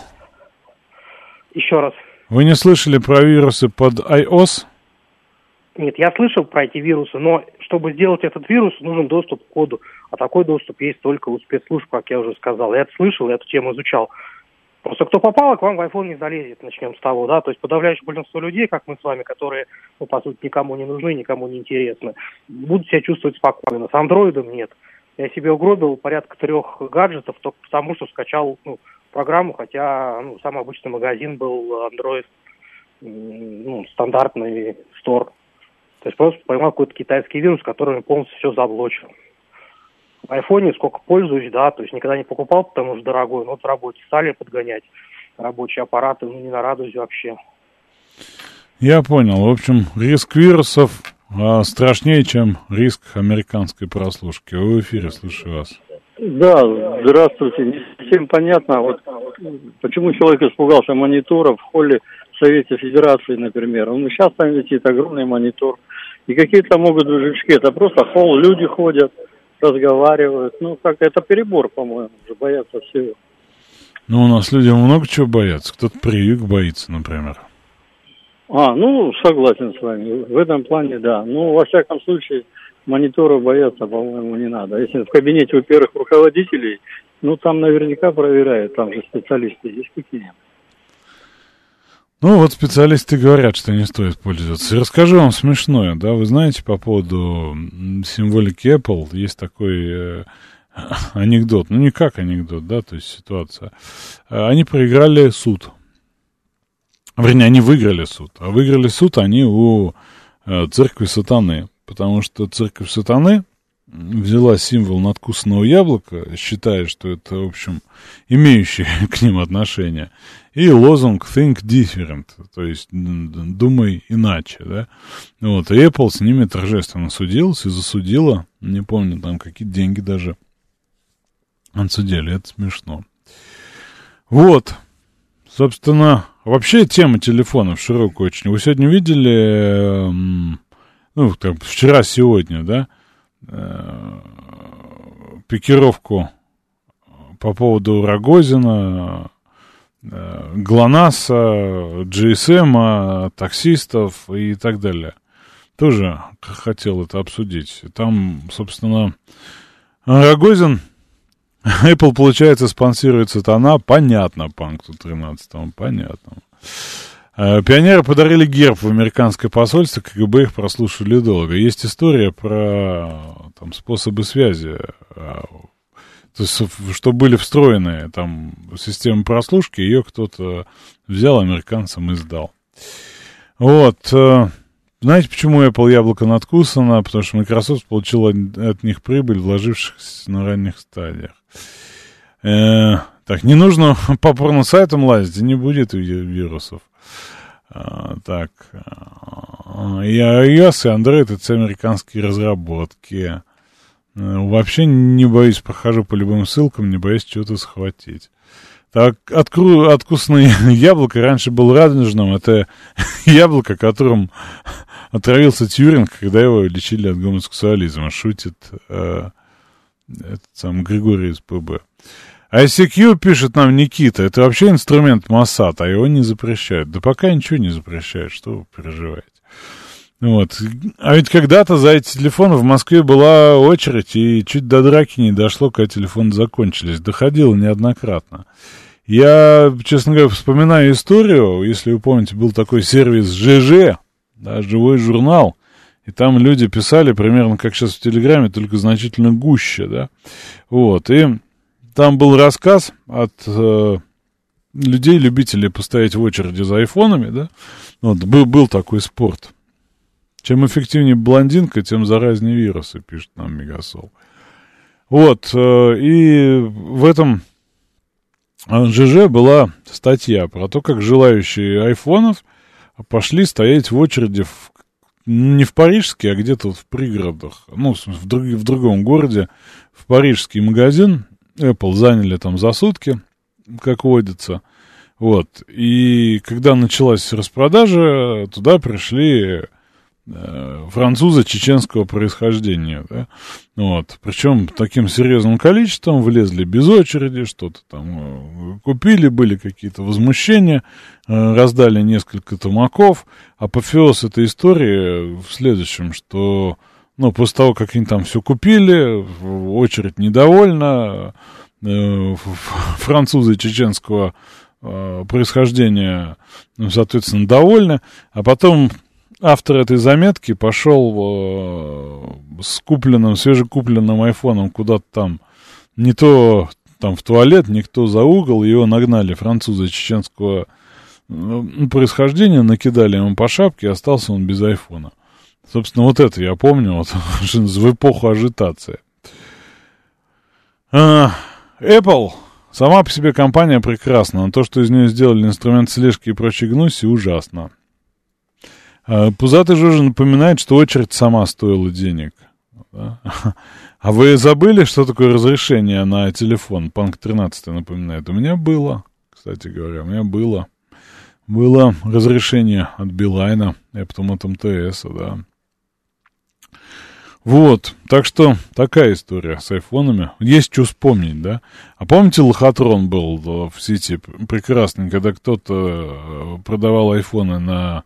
Еще раз. Вы не слышали про вирусы под iOS? Нет, я слышал про эти вирусы, но чтобы сделать этот вирус, нужен доступ к коду. А такой доступ есть только у спецслужб, как я уже сказал. Я это слышал, я эту тему изучал. Просто кто попал, к вам в iPhone не залезет, начнем с того, да, то есть подавляющее большинство людей, как мы с вами, которые, ну, по сути, никому не нужны, никому не интересны, будут себя чувствовать спокойно. С андроидом нет. Я себе угробил порядка трех гаджетов только потому, что скачал ну, программу, хотя ну, самый обычный магазин был Android, ну, стандартный стор. То есть просто поймал какой-то китайский вирус, который полностью все заблочил в айфоне сколько пользуюсь, да, то есть никогда не покупал, потому что дорогой, но вот в работе стали подгонять рабочие аппараты, ну не на радузе вообще. Я понял. В общем, риск вирусов а, страшнее, чем риск американской прослушки. Вы в эфире, слушаю вас. Да, здравствуйте. Не совсем понятно, вот почему человек испугался монитора в холле Совете Федерации, например. Он сейчас там висит огромный монитор. И какие-то могут быть жучки. Это просто холл, люди ходят разговаривают. Ну, как это перебор, по-моему, уже боятся всего. Ну, у нас люди много чего боятся. Кто-то привык боится, например. А, ну, согласен с вами. В этом плане, да. Ну, во всяком случае, мониторов бояться, по-моему, не надо. Если в кабинете у первых руководителей, ну, там наверняка проверяют, там же специалисты есть какие-нибудь. Ну, вот специалисты говорят, что не стоит пользоваться. Расскажу вам смешное, да, вы знаете, по поводу символики Apple, есть такой э, анекдот, ну не как анекдот, да, то есть ситуация. Они проиграли суд. Вернее, они выиграли суд. А выиграли суд они у э, церкви сатаны. Потому что церковь сатаны взяла символ надкусанного яблока, считая, что это, в общем, имеющие к ним отношение, и лозунг Think Different, то есть думай иначе, да. Вот, и Apple с ними торжественно судилась и засудила, не помню, там какие деньги даже отсудили, это смешно. Вот, собственно, вообще тема телефонов широкая очень. Вы сегодня видели, ну, там, вчера-сегодня, да, Э, пикировку по поводу Рогозина, ГЛОНАССа, GSM, таксистов и так далее. Тоже хотел это обсудить. Там, собственно, Рогозин, Apple, получается, спонсирует сатана, понятно, панкту 13 понятно. Э, пионеры подарили герб в американское посольство, КГБ их прослушали долго. Есть история про там, способы связи, э, то есть, что были встроены там системы прослушки, ее кто-то взял американцам и сдал. Вот. Э, знаете, почему Apple яблоко надкусано? Потому что Microsoft получил от них прибыль, вложившись на ранних стадиях. Э, так, не нужно по порно-сайтам лазить, не будет вирусов. А, так, а, и iOS, и Android — это все американские разработки. Э, вообще не боюсь, прохожу по любым ссылкам, не боюсь чего-то схватить. Так, откру, откусанное яблоко раньше был радужным. Это яблоко, которым отравился Тьюринг, когда его лечили от гомосексуализма. Шутит э, этот сам Григорий из ПБ. ICQ пишет нам Никита, это вообще инструмент Моссад, а его не запрещают. Да пока ничего не запрещают, что вы переживаете. Вот. А ведь когда-то за эти телефоны в Москве была очередь, и чуть до драки не дошло, когда телефоны закончились. Доходило неоднократно. Я, честно говоря, вспоминаю историю, если вы помните, был такой сервис ЖЖ, да, живой журнал, и там люди писали примерно как сейчас в Телеграме, только значительно гуще, да. Вот, и там был рассказ от э, людей, любителей постоять в очереди за айфонами, да. Вот, был, был такой спорт. Чем эффективнее блондинка, тем заразнее вирусы, пишет нам Мегасол. Вот, э, и в этом ЖЖ была статья про то, как желающие айфонов пошли стоять в очереди в, не в парижский, а где-то вот в пригородах, ну, в, друг, в другом городе, в парижский магазин, Apple заняли там за сутки, как водится. Вот. И когда началась распродажа, туда пришли э, французы чеченского происхождения, да, вот, причем таким серьезным количеством влезли без очереди, что-то там э, купили, были какие-то возмущения, э, раздали несколько тумаков, апофеоз этой истории в следующем, что ну, после того, как они там все купили, очередь недовольна, французы чеченского происхождения, соответственно, довольны, а потом автор этой заметки пошел э, с купленным, свежекупленным айфоном куда-то там, не то там в туалет, никто за угол, его нагнали французы чеченского происхождения, накидали ему по шапке, и остался он без айфона. Собственно, вот это я помню, вот, в эпоху ажитации. А, Apple сама по себе компания прекрасна, но то, что из нее сделали инструмент слежки и прочей гнуси, ужасно. А, Пузатый Жужа напоминает, что очередь сама стоила денег. Да? А вы забыли, что такое разрешение на телефон? Панк 13 напоминает. У меня было, кстати говоря, у меня было. Было разрешение от Билайна и потом от МТС, да. Вот, так что такая история с айфонами. Есть что вспомнить, да? А помните, лохотрон был в сети прекрасный, когда кто-то э, продавал айфоны на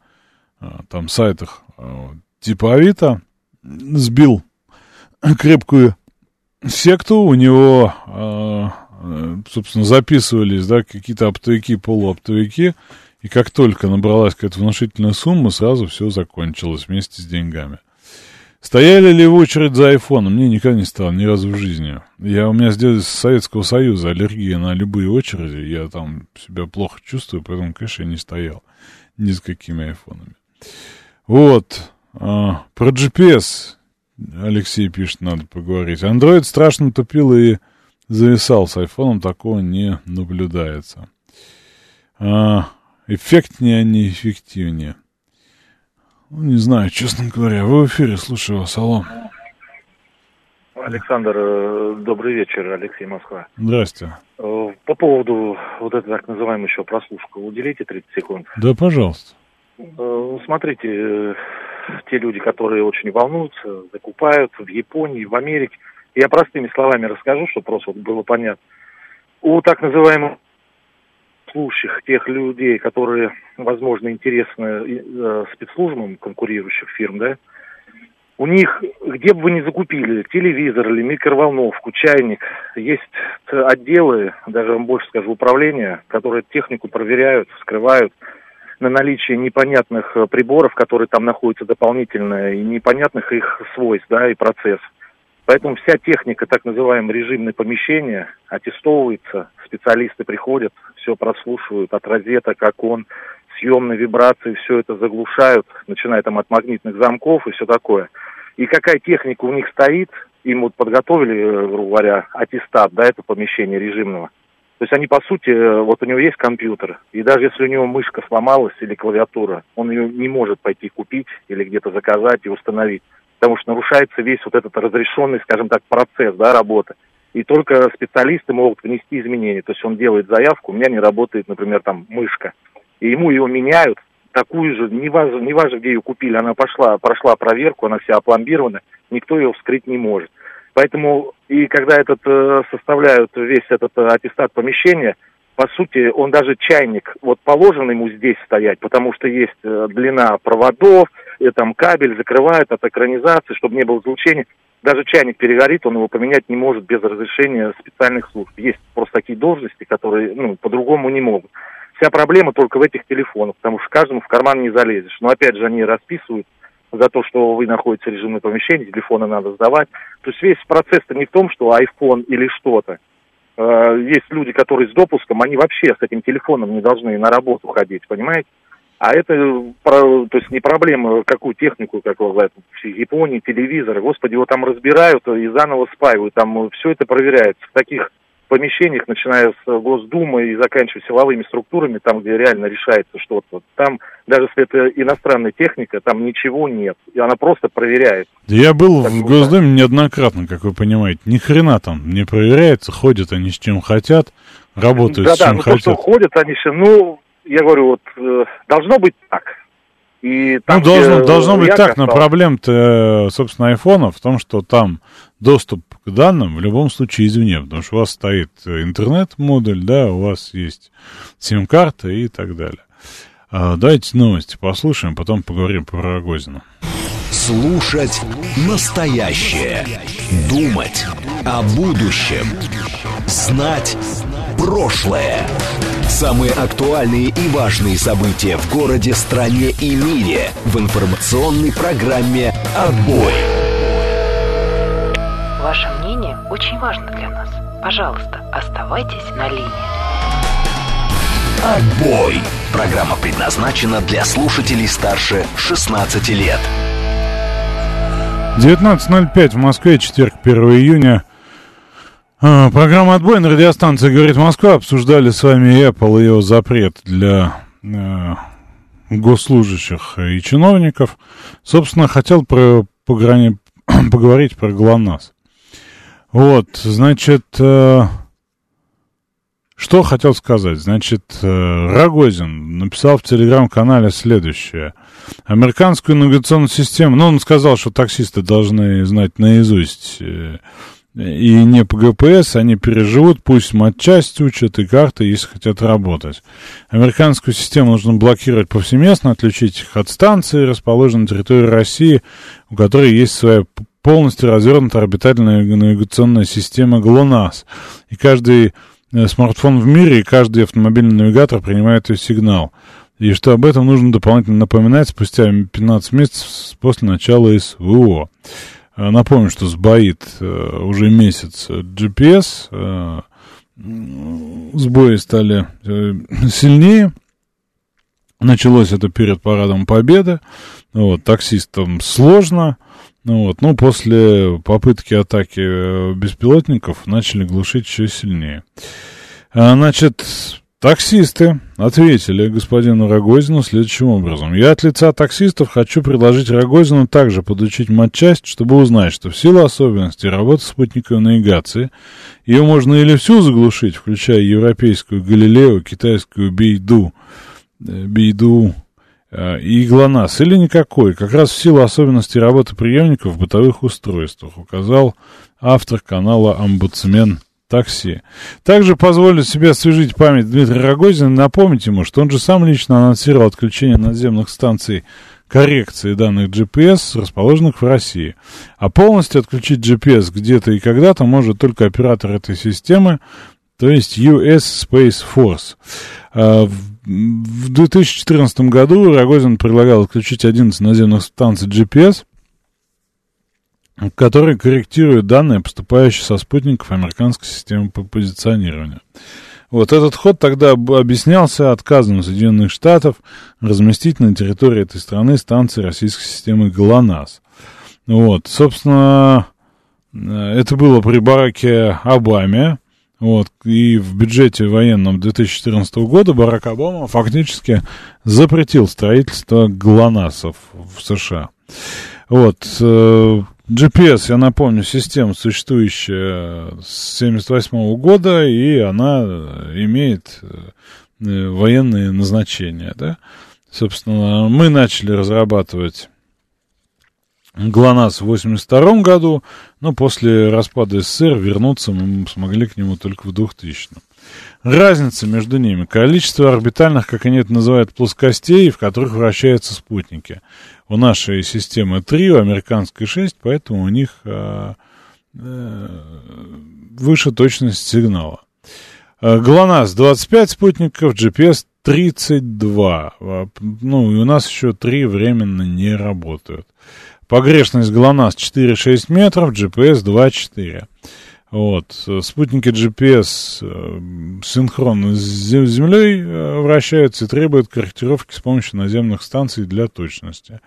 там сайтах э, типа Авито, сбил крепкую секту, у него, собственно, записывались, да, какие-то оптовики, полуоптовики, и как только набралась какая-то внушительная сумма, сразу все закончилось вместе с деньгами. Стояли ли в очередь за айфоном? Мне никогда не стало, ни разу в жизни. Я, у меня с Советского Союза аллергия на любые очереди. Я там себя плохо чувствую, поэтому, конечно, я не стоял ни с какими айфонами. Вот. А, про GPS Алексей пишет, надо поговорить. Android страшно тупил и зависал. С айфоном такого не наблюдается. А, эффектнее, а не эффективнее. Ну, не знаю, честно говоря. Вы в эфире, слушаю вас, алло. Александр, э, добрый вечер, Алексей Москва. Здрасте. Э, По поводу вот этой так называемой еще прослушка, уделите 30 секунд. Да, пожалуйста. Э, Смотрите, э, те люди, которые очень волнуются, закупают в Японии, в Америке. Я простыми словами расскажу, чтобы просто было понятно. У так называемых слушающих, тех людей, которые, возможно, интересны э, спецслужбам конкурирующих фирм, да, у них, где бы вы ни закупили, телевизор или микроволновку, чайник, есть отделы, даже вам больше скажу, управления, которые технику проверяют, вскрывают на наличие непонятных э, приборов, которые там находятся дополнительно, и непонятных их свойств, да, и процесс. Поэтому вся техника, так называемое режимное помещение, аттестовывается, специалисты приходят, все прослушивают от розеток, окон, съемной вибрации, все это заглушают, начиная там от магнитных замков и все такое. И какая техника у них стоит, им вот подготовили, э, грубо говоря, аттестат, да, это помещение режимного. То есть они, по сути, э, вот у него есть компьютер, и даже если у него мышка сломалась или клавиатура, он ее не может пойти купить или где-то заказать и установить, потому что нарушается весь вот этот разрешенный, скажем так, процесс, да, работы. И только специалисты могут внести изменения. То есть он делает заявку, у меня не работает, например, там мышка, и ему ее меняют, такую же, неважно, неважно где ее купили, она пошла, прошла проверку, она вся опломбирована, никто ее вскрыть не может. Поэтому и когда этот э, составляют весь этот э, аттестат помещения, по сути, он даже чайник, вот положен ему здесь стоять, потому что есть э, длина проводов, и там кабель закрывают от экранизации, чтобы не было излучения. Даже чайник перегорит, он его поменять не может без разрешения специальных служб. Есть просто такие должности, которые ну, по-другому не могут. Вся проблема только в этих телефонах, потому что каждому в карман не залезешь. Но опять же, они расписывают за то, что вы находитесь в режимном помещении, телефоны надо сдавать. То есть весь процесс-то не в том, что iPhone или что-то. Э, Есть люди, которые с допуском, они вообще с этим телефоном не должны на работу ходить, понимаете? А это, то есть не проблема, какую технику, как в Японии, телевизоры, господи, его там разбирают и заново спаивают, там все это проверяется. В таких помещениях, начиная с Госдумы и заканчивая силовыми структурами, там, где реально решается что-то, там, даже если это иностранная техника, там ничего нет. И она просто проверяет. Да я был Так в Госдуме неоднократно, как вы понимаете. Ни хрена там не проверяется, ходят они с чем хотят, работают с Да-да, чем ну то, что хотят. ходят они все, ну, я говорю, вот, э, должно быть так. И там, ну, должно, где должно быть так, но проблема-то, э, собственно, айфона в том, что там доступ к данным в любом случае извне, потому что у вас стоит э, интернет-модуль, да, у вас есть сим-карта и так далее. А, давайте новости послушаем, потом поговорим про Рогозина. Слушать настоящее. Думать о будущем. Знать прошлое. Самые актуальные и важные события в городе, стране и мире в информационной программе «Отбой». Мнение очень важно для нас. Пожалуйста, оставайтесь на линии. «Отбой». Программа предназначена для слушателей старше 16 лет. 19.05 в Москве, четверг, 1 июня. А, Программа «Отбой» на радиостанции «Говорит Москва». Обсуждали с вами Apple и его запрет для э, госслужащих и чиновников. Собственно, хотел про, пограни- поговорить про ГЛОНАСС. Вот, значит, э, что хотел сказать? Значит, э, Рогозин написал в телеграм-канале следующее. Американскую навигационную систему, ну, он сказал, что таксисты должны знать наизусть э, и не по ГПС, они переживут, пусть матчасть учат и карты, если хотят работать. Американскую систему нужно блокировать повсеместно, отключить их от станции, расположенной на территории России, у которой есть своя полностью развернутая орбитальная навигационная система ГЛОНАСС. И каждый э, смартфон в мире и каждый автомобильный навигатор принимает ее сигнал. И что об этом нужно дополнительно напоминать спустя 15 месяцев после начала СВО. Э, напомню, что сбоит э, уже месяц GPS, сбои стали сильнее. Началось это перед парадом Победы. Вот, таксистам сложно. Вот, ну, после попытки атаки беспилотников начали глушить еще сильнее. Значит, Таксисты ответили господину Рогозину следующим образом. Я от лица таксистов хочу предложить Рогозину также подучить матчасть, чтобы узнать, что в силу особенностей работы спутниковой навигации ее можно или всю заглушить, включая европейскую Галилео, китайскую Бейду, э, Бейду э, и ГЛОНАСС, или никакой, как раз в силу особенностей работы приемников в бытовых устройствах, указал автор канала «Омбудсмен такси. Также позволю себе освежить память Дмитрия Рогозина и напомнить ему, что он же сам лично анонсировал отключение надземных станций коррекции данных GPS, расположенных в России. А полностью отключить GPS где-то и когда-то может только оператор этой системы, то есть US Space Force. В 2014 году Рогозин предлагал отключить 11 наземных станций GPS – который корректирует данные, поступающие со спутников американской системы по позиционированию. Вот этот ход тогда объяснялся отказом Соединенных Штатов разместить на территории этой страны станции российской системы ГЛОНАСС. Вот, собственно, э, это было при Бараке Обаме, вот, и в бюджете военном 2014 года Барак Обама фактически запретил строительство ГЛОНАССов в США. Вот, э, GPS, я напомню, система, существующая с 1978 года, и она имеет э, военные назначения, да. Собственно, мы начали разрабатывать ГЛОНАСС в 1982 году, но после распада СССР вернуться мы смогли к нему только в 2000 Разница между ними. Количество орбитальных, как они это называют, плоскостей, в которых вращаются спутники у нашей системы 3, у американской 6, поэтому у них а, а, выше точность сигнала. А, ГЛОНАСС 25 спутников, GPS 32. А, ну, и у нас еще 3 временно не работают. Погрешность ГЛОНАСС 4,6 метров, GPS 2,4. Вот. Спутники GPS э, синхронно с Землей э, вращаются и требуют корректировки с помощью наземных станций для точности.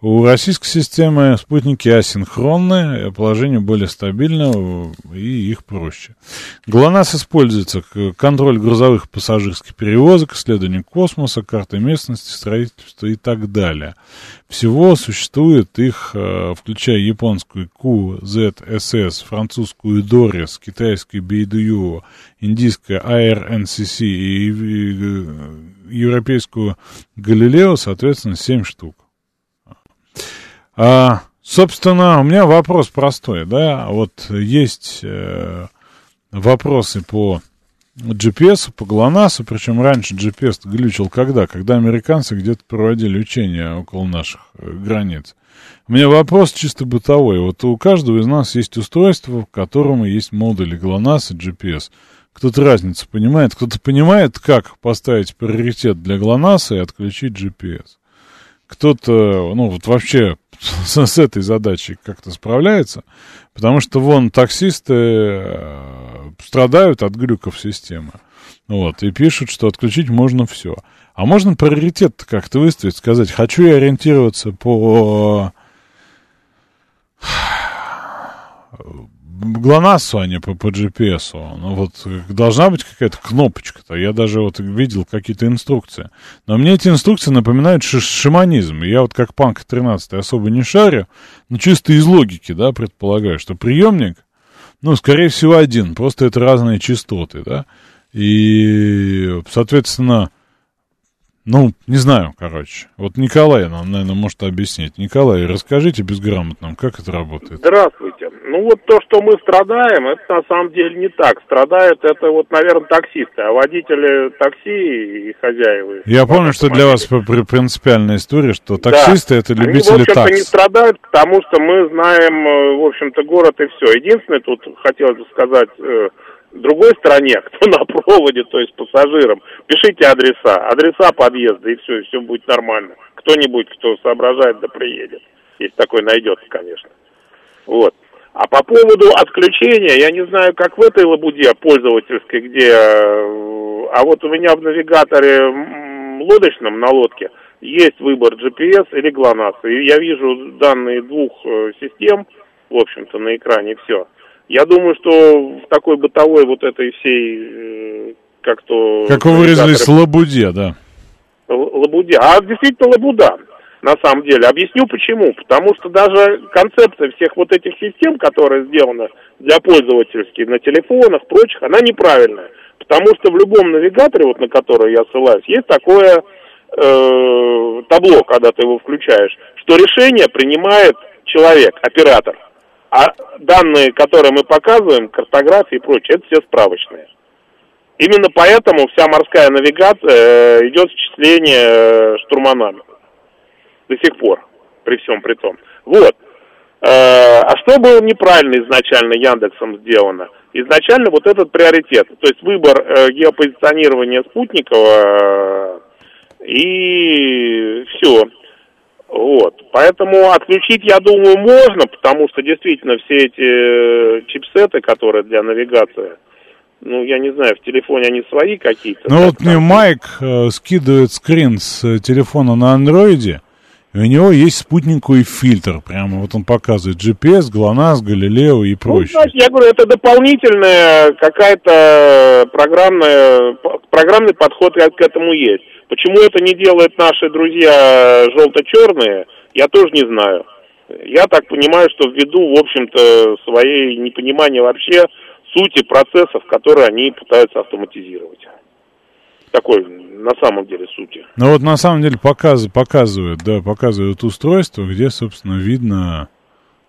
У российской системы спутники асинхронны, положение более стабильно и их проще. ГЛОНАСС используется контроль грузовых пассажирских перевозок, исследование космоса, карты местности, строительство и так далее. Всего существует их, э, включая японскую QZSS, французскую DORIS, китайскую BeiDou, индийскую ARNCC и европейскую Галилео, соответственно, 7 штук. А, собственно, у меня вопрос простой, да, вот есть э, вопросы по GPS по ГЛОНАССу, причем раньше GPS глючил когда? Когда американцы где-то проводили учения около наших э, границ. У меня вопрос чисто бытовой. Вот у каждого из нас есть устройство, в котором есть модули ГЛОНАСС и GPS. Кто-то разницу понимает, кто-то понимает, как поставить приоритет для ГЛОНАССа и отключить GPS. Кто-то, ну вот вообще с, с этой задачей как-то справляется, потому что вон таксисты э, страдают от глюков системы. Вот, и пишут, что отключить можно все. А можно приоритет как-то выставить, сказать, хочу я ориентироваться по ГЛОНАССу, а не по, по GPS. Ну вот должна быть какая-то кнопочка-то. Я даже вот видел какие-то инструкции. Но мне эти инструкции напоминают шаманизм. Я вот как панк 13 особо не шарю, но чисто из логики, да, предполагаю, что приемник, ну, скорее всего, один. Просто это разные частоты, да. И, соответственно, ну, не знаю, короче. Вот Николай нам, наверное, может объяснить. Николай, расскажите безграмотным, как это работает. Здравствуйте. Ну вот то, что мы страдаем, это на самом деле не так. Страдают это вот, наверное, таксисты, а водители такси и хозяева. Я помню, что для вас принципиальная история, что таксисты да. это любители Они, в общем-то, такс. не страдают, потому что мы знаем, э, в общем-то, город и все. Единственное, тут хотелось бы сказать, э, другой стороне, кто на проводе, то есть пассажирам, пишите адреса, адреса подъезда, и все, и все будет нормально. Кто-нибудь, кто соображает, да приедет. Если такой найдется, конечно. Вот. А по поводу отключения, я не знаю, как в этой лабуде пользовательской, где... э, А вот у меня в навигаторе лодочном на лодке есть выбор GPS или GLONASS. И я вижу данные двух э, систем, в общем-то, на экране, все. Я думаю, что в такой бытовой вот этой всей, э, как то... Как вы выразились, лабуде, да. Л- Лабуде. А действительно лабуда, на самом деле. Объясню почему. Потому что даже концепция всех вот этих систем, которая сделана для пользовательских на телефонах, прочих, она неправильная. Потому что в любом навигаторе, вот на который я ссылаюсь, есть такое э, табло, когда ты его включаешь, что решение принимает человек, оператор. А данные, которые мы показываем, картографии и прочее, это все справочные. Именно поэтому вся морская навигация э, идет счисление э, штурманами. До сих пор, при всем при том. Вот. Э, А что было неправильно изначально Яндексом сделано? Изначально вот этот приоритет, то есть выбор геопозиционирования спутникового и все. Вот. Поэтому отключить, я думаю, можно, потому что действительно все эти э, чипсеты, которые для навигации, ну, я не знаю, в телефоне они свои какие-то. Ну вот мне Майк э, скидывает скрин с э, телефона на андроиде, и у него есть спутниковый фильтр. Прямо вот он показывает GPS, GLONASS, Галилео и Ну, прочее. знаете, я говорю, это дополнительная какая-то программная, программный подход к к этому есть. Почему это не делают наши друзья желто-черные, я тоже не знаю. Я так понимаю, что ввиду, в общем-то, своей непонимания вообще сути процессов, которые они пытаются автоматизировать. Такой, на самом деле, сути. Ну вот на самом деле показ, показывают, да, показывают устройство, где, собственно, видно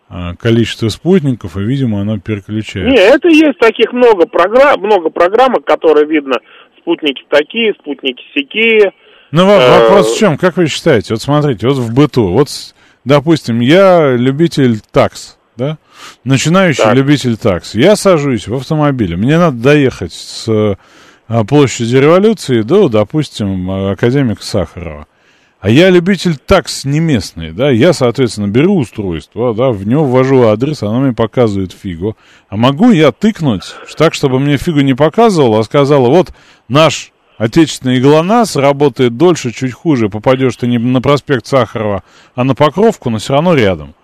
а, количество спутников, и, видимо, оно переключается. Не, это есть таких много программ, много программок, которые видно, спутники такие, спутники сякие. Ну, Э, вопрос в чем? Как вы считаете? Вот смотрите, вот в быту, вот, допустим, я любитель такс, да? Начинающий Так. любитель такс. Я сажусь в автомобиле, мне надо доехать с а, площади революции до, допустим, академика Сахарова. А я любитель такс не местный, да, я, соответственно, беру устройство, да, в него ввожу адрес, оно мне показывает фигу. А могу я тыкнуть так, чтобы мне фигу не показывало, а сказала, вот наш отечественный ГЛОНАСС работает дольше, чуть хуже, попадешь ты не на проспект Сахарова, а на Покровку, но все равно рядом.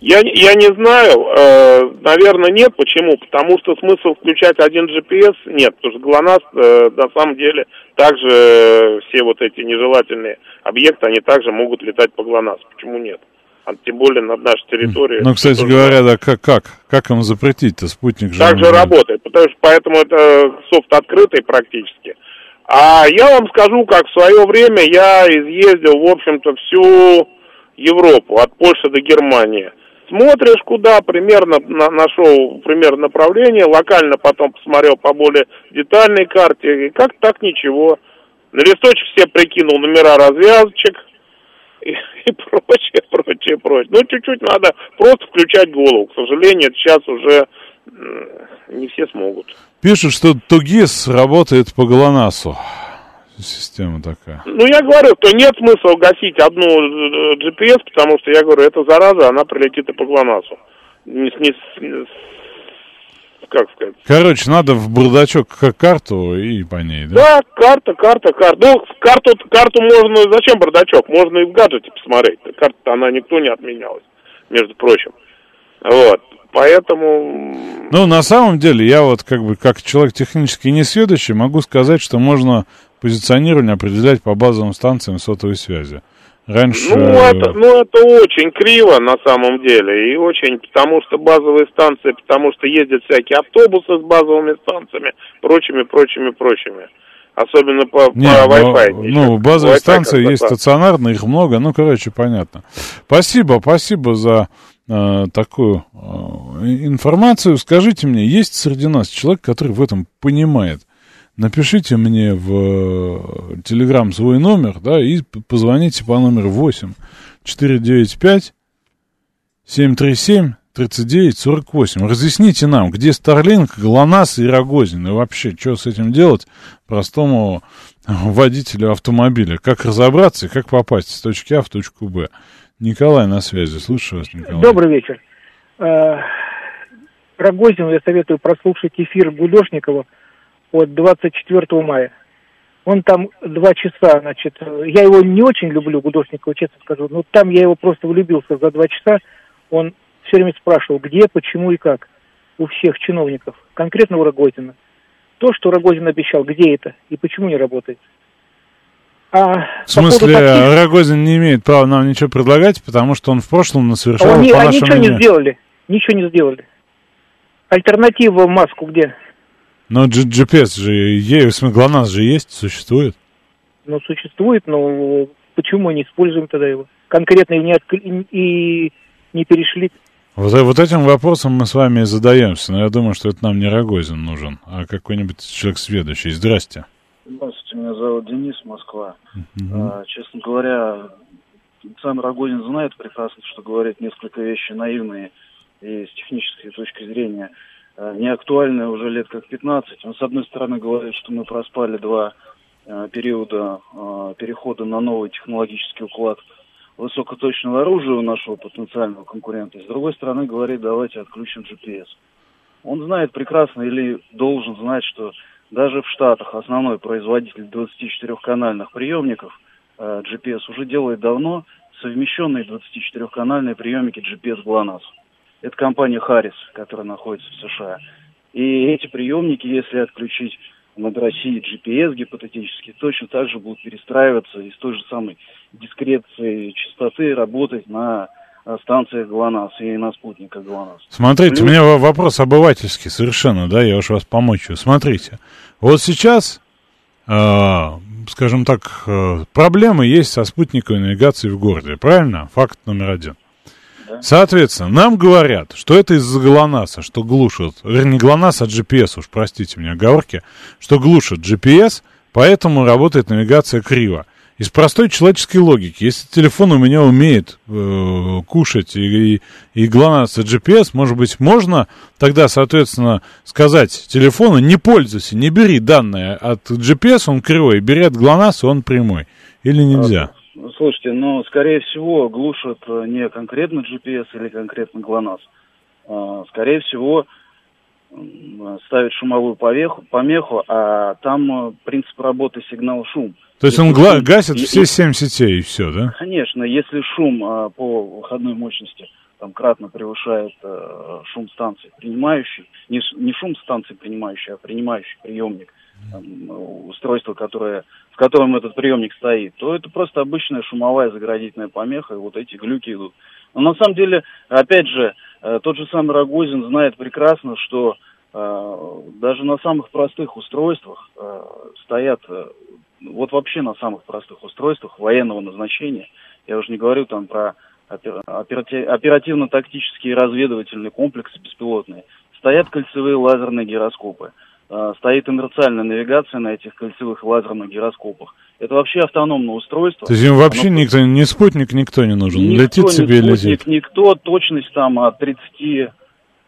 Я, я не знаю, э, наверное, нет. Почему? Потому что смысл включать один GPS нет. Потому что ГЛОНАСС, э, на самом деле, также э, все вот эти нежелательные объекты, они также могут летать по ГЛОНАСС. Почему нет? А тем более над нашей территорией. Ну, кстати тоже говоря, да, как, как, как им запретить-то спутник же? так же же- работает, потому что поэтому это софт открытый практически. А я вам скажу, как в свое время я изъездил, в общем-то, всю Европу, от Польши до Германии. Смотришь, куда примерно на- нашел примерно направление, локально потом посмотрел по более детальной карте, и как так ничего. На листочек все прикинул номера развязочек и, и прочее, прочее, прочее. Ну, чуть-чуть надо просто включать голову. К сожалению, сейчас уже не все смогут. Пишут, что Тугис работает по ГЛОНАССу. Система такая. Ну, я говорю, что нет смысла гасить одну э, GPS, потому что, я говорю, эта зараза, она прилетит и по ГЛОНАССу. Не, не не как сказать? Короче, надо в бардачок карту и по ней, да? Да, карта, карта, карта. Ну, карту, карту можно, зачем бардачок? Можно и в гаджете посмотреть. Карта, она никто не отменялась, между прочим. Вот, поэтому... Ну, на самом деле, я вот как бы как человек технически несведущий могу сказать, что можно позиционирование определять по базовым станциям сотовой связи. Раньше... Ну это, ну, это очень криво на самом деле. И очень, потому что базовые станции, потому что ездят всякие автобусы с базовыми станциями, прочими, прочими, прочими. Особенно по, Не, по ну, Wi-Fi. ну, базовые Wi-Fi станции есть стационарные, их много, ну, короче, понятно. Спасибо, спасибо за такую э, информацию. Скажите мне, есть среди нас человек, который в этом понимает? Напишите мне в Телеграм свой номер, да, и позвоните по номеру 8 495 737 3948. Разъясните нам, где Старлинг, ГЛОНАСС и Рогозин, и вообще, что с этим делать простому водителю автомобиля? Как разобраться и как попасть с точки А в точку Б? Николай на связи, слушаю вас, Николай. Добрый вечер. Э, Рогозину я советую прослушать эфир Гудошникова от 24 мая. Он там два часа, значит, я его не очень люблю, Гудошникова, честно скажу, но там я его просто влюбился за два часа. Он все время спрашивал, где, почему и как у всех чиновников, конкретно у Рогозина. То, что Рогозин обещал, где это и почему не работает. А в смысле, таких... Рогозин не имеет права нам ничего предлагать, потому что он в прошлом совершал они, по они ничего мнению... не сделали, ничего не сделали. Альтернатива маску где? Но GPS же, смысле, ГЛОНАСС же есть, существует. Ну, существует, но почему мы не используем тогда его? Конкретно и не, отк... и не перешли. Вот, вот этим вопросом мы с вами и задаемся, но я думаю, что это нам не Рогозин нужен, а какой-нибудь человек сведущий. Здрасте. Здравствуйте, меня зовут Денис, Москва. Uh-huh. А, честно говоря, сам Рогозин знает прекрасно, что говорит несколько вещей наивные и с технической точки зрения а, не актуальные уже лет как 15. Он, с одной стороны, говорит, что мы проспали два а, периода а, перехода на новый технологический уклад высокоточного оружия у нашего потенциального конкурента. С другой стороны, говорит, давайте отключим GPS. Он знает прекрасно или должен знать, что даже в Штатах основной производитель 24-канальных приемников э, GPS уже делает давно совмещенные 24-канальные приемники GPS GLONASS. Это компания Harris, которая находится в США. И эти приемники, если отключить над Россией GPS гипотетически, точно так же будут перестраиваться из той же самой дискреции частоты работать на станциях ГЛОНАСС и на спутниках ГЛОНАСС. Смотрите, Плюс... у меня вопрос обывательский совершенно, да, я уж вас помочу. Смотрите, вот сейчас, э, скажем так, э, проблемы есть со спутниковой навигацией в городе, правильно? Факт номер один. Да. Соответственно, нам говорят, что это из-за ГЛОНАССа, что глушат, вернее, не ГЛОНАСС, а GPS, уж простите меня оговорки, что глушат GPS, поэтому работает навигация криво из простой человеческой логики. Если телефон у меня умеет э, кушать и, и, и главное GPS, может быть, можно тогда, соответственно, сказать телефону, не пользуйся, не бери данные от GPS, он кривой, бери от GLONASS, он прямой. Или нельзя? Слушайте, ну, скорее всего, глушат э, не конкретно GPS или конкретно GLONASS. А, скорее всего, ставят шумовую помеху, помеху, а там э, принцип работы сигнал-шум. То есть он гла- гасит и, все семь сетей и все, да? Конечно, если шум а, по выходной мощности там кратно превышает а, шум станции принимающий, не, не шум станции принимающий, а принимающий приемник, там, устройство, которое, в котором этот приемник стоит, то это просто обычная шумовая заградительная помеха, и вот эти глюки идут. Но на самом деле, опять же, э, тот же самый Рогозин знает прекрасно, что э, даже на самых простых устройствах э, стоят вот вообще на самых простых устройствах военного назначения, я уже не говорю там про оперативно-тактические разведывательные комплексы беспилотные, стоят кольцевые лазерные гироскопы, стоит инерциальная навигация на этих кольцевых лазерных гироскопах. Это вообще автономное устройство. То есть им вообще Оно... никто, ни спутник никто не нужен, никто, летит себе и летит. Никто, точность там от 30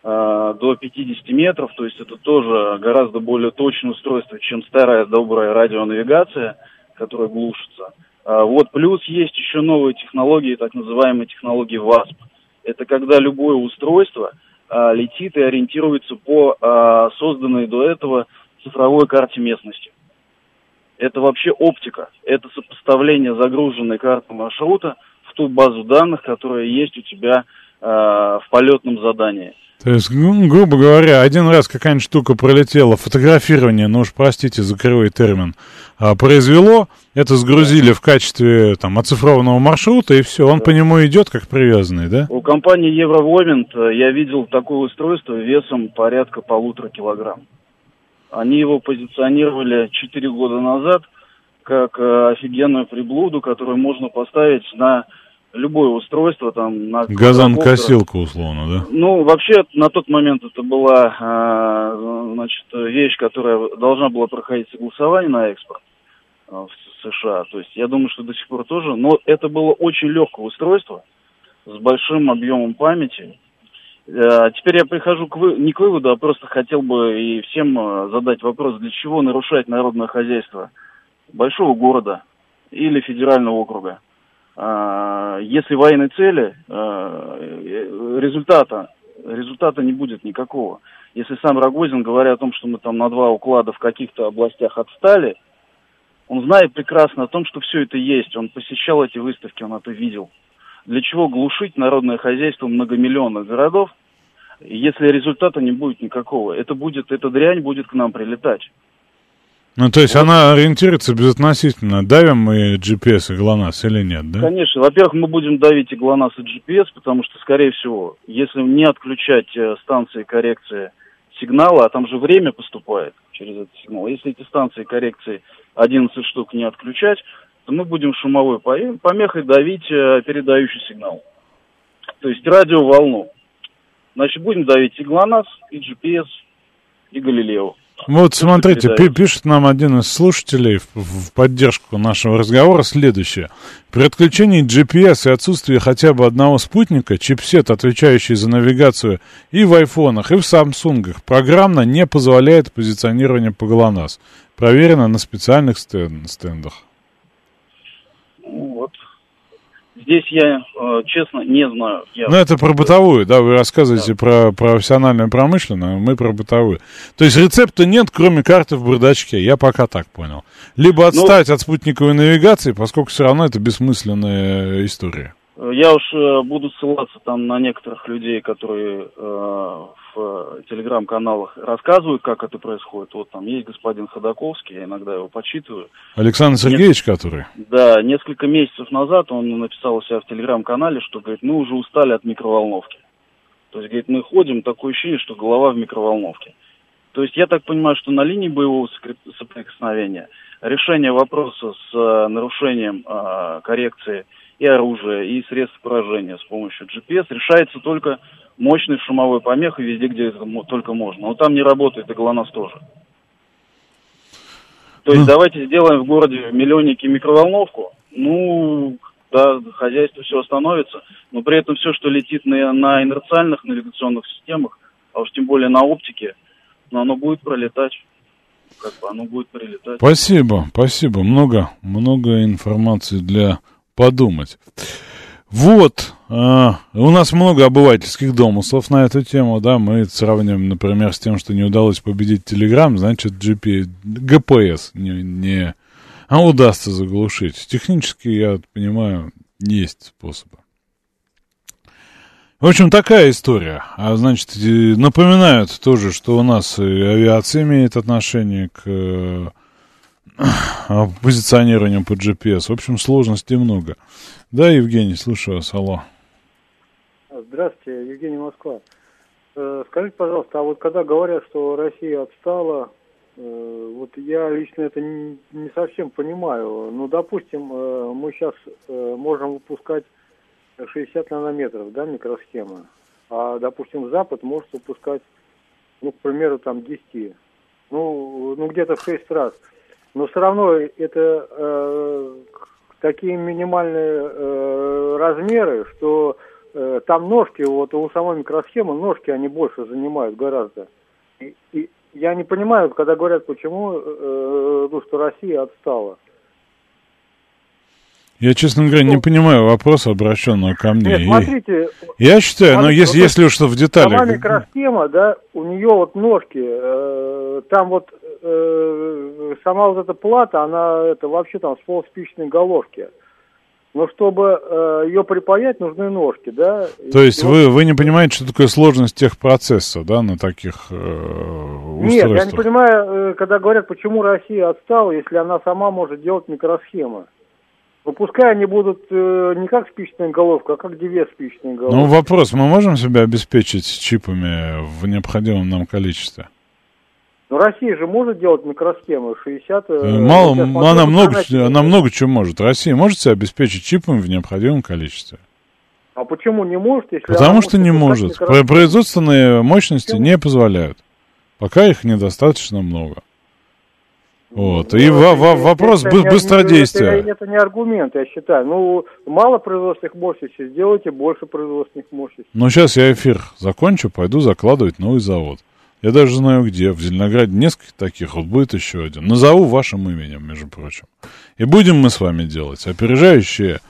Э, до 50 метров, то есть это тоже гораздо более точное устройство, чем старая добрая радионавигация, которая глушится. А вот плюс есть еще новые технологии, так называемые технологии ВАСП. Это когда любое устройство а, летит и ориентируется по а, созданной до этого цифровой карте местности. Это вообще оптика, это сопоставление загруженной карты маршрута в ту базу данных, которая есть у тебя а, в полетном задании. То есть, ну, грубо говоря, один раз какая-нибудь штука пролетела, фотографирование, ну уж простите за кривой термин, а, произвело, это сгрузили в качестве там оцифрованного маршрута, и все, он да. по нему идет как привязанный, да? У компании Евровомент э, я видел такое устройство весом порядка полутора килограмм. Они его позиционировали 4 года назад как э, офигенную приблуду, которую можно поставить на любое устройство там на газонкосилка условно, да? Ну вообще на тот момент это была э, значит вещь, которая должна была проходить согласование на экспорт в США. То есть я думаю, что до сих пор тоже, но это было очень легкое устройство с большим объемом памяти. Э, Теперь я прихожу к вы... не к выводу, а просто хотел бы и всем э, задать вопрос, для чего нарушать народное хозяйство большого города или федерального округа. А, Если военной цели, э, результата, результата не будет никакого. Если сам Рогозин, говоря о том, что мы там на два уклада в каких-то областях отстали, он знает прекрасно о том, что все это есть. Он посещал эти выставки, он это видел. Для чего глушить народное хозяйство многомиллионных городов, если результата не будет никакого? Это будет, эта дрянь будет к нам прилетать. Ну, то есть она ориентируется безотносительно, давим мы GPS и ГЛОНАСС или нет, да? Конечно. Во-первых, мы будем давить и ГЛОНАСС, и GPS, потому что, скорее всего, если не отключать э, станции коррекции сигнала, а там же время поступает через этот сигнал, если эти станции коррекции 11 штук не отключать, то мы будем шумовой по- помехой давить э, передающий сигнал. То есть радиоволну. Значит, будем давить и ГЛОНАСС, и GPS, и Галилео. Вот смотрите, пишет нам один из слушателей в, в поддержку нашего разговора следующее. При отключении GPS и отсутствии хотя бы одного спутника, чипсет, отвечающий за навигацию и в айфонах, и в самсунгах, программно не позволяет позиционирование по ГЛОНАСС. Проверено на специальных стен- стендах. Ну, вот. Здесь я, э, честно, не знаю. Я... Ну, это про бытовую, да, вы рассказываете про профессиональную промышленную, мы про бытовую. То есть рецепта нет, кроме карты в бардачке, я пока так понял. Либо отстать от спутниковой навигации, поскольку все равно это бессмысленная история. Я уж э, буду ссылаться там на некоторых людей, которые э, в э, телеграм-каналах рассказывают, как это происходит. Вот там есть господин Ходаковский, я иногда его почитываю. Александр Сергеевич, который? Да, несколько месяцев назад он написал у себя в телеграм-канале, что, говорит, мы уже устали от микроволновки. То есть, говорит, мы ходим, такое ощущение, что голова в микроволновке. То есть, я так понимаю, что на линии боевого соприкосновения решение вопроса с э, нарушением э, коррекции и оружия, и средств поражения с помощью GPS решается только мощной шумовой помехой везде, где это только можно. Но там не работает и ГЛОНАСС тоже. То есть давайте сделаем в городе в миллионнике микроволновку. Ну, да, хозяйство все остановится, но при этом все, что летит на, на инерциальных навигационных системах, а уж тем более на оптике, но оно будет пролетать. Как бы оно будет прилетать. Спасибо, спасибо. Много, много информации для подумать. Вот, а, у нас много обывательских домыслов на эту тему, да, мы это сравниваем, например, с тем, что не удалось победить Телеграм, значит, GP, GPS не, не а удастся заглушить. Технически, я понимаю, есть способы. В общем, такая история. А значит, напоминают тоже, что у нас авиация имеет отношение к позиционированию по GPS. В общем, сложностей много. Да, Евгений, слушаю вас, алло. Здравствуйте, Евгений Москва. Э, Скажите, пожалуйста, а вот когда говорят, что Россия отстала, э, вот я лично это не совсем понимаю. Ну, допустим, э, мы сейчас можем выпускать 60 нанометров, да, микросхема, а, допустим, Запад может выпускать, ну, к примеру, там 10, ну, ну где-то в 6 раз. Но все равно это э, такие минимальные э, размеры, что э, там ножки, вот у самой микросхемы ножки, они больше занимают гораздо. И, и я не понимаю, когда говорят, почему, э, ну, что Россия отстала. Я, честно говоря, не понимаю вопроса, обращенного ко мне. Нет, И смотрите. Я считаю, но смотрите, если, вот если уж в деталях... Сама микросхема, да, у нее вот ножки, э, там вот э, сама вот эта плата, она это вообще там с полспичной головки. Но чтобы э, ее припаять, нужны ножки, да. То есть вы, вы не понимаете, что такое сложность техпроцесса, да, на таких э, Нет, я не устройствах? понимаю, э, когда говорят, почему Россия отстала, если она сама может делать микросхемы. Ну, пускай они будут э, не как спичная головка, а как две спичные головки. Ну, вопрос, мы можем себя обеспечить чипами в необходимом нам количестве? Но Россия же может делать микросхемы 60... э, Э, Мало, смотрю, она, в много, она много чего может. Россия может себя обеспечить чипами в необходимом количестве? А почему не может, если Потому что не может. Про- Производственные мощности не позволяют. Пока их недостаточно много. Вот. И во- во- вопрос Это быстродействия. Это, это не аргумент, я считаю. Ну, мало производственных мощностей, сделайте больше производственных мощностей. Ну, сейчас я эфир закончу, пойду закладывать новый завод. Я даже знаю где. В Зеленограде несколько таких, вот будет еще один. Назову вашим именем, между прочим. И будем мы с вами делать опережающие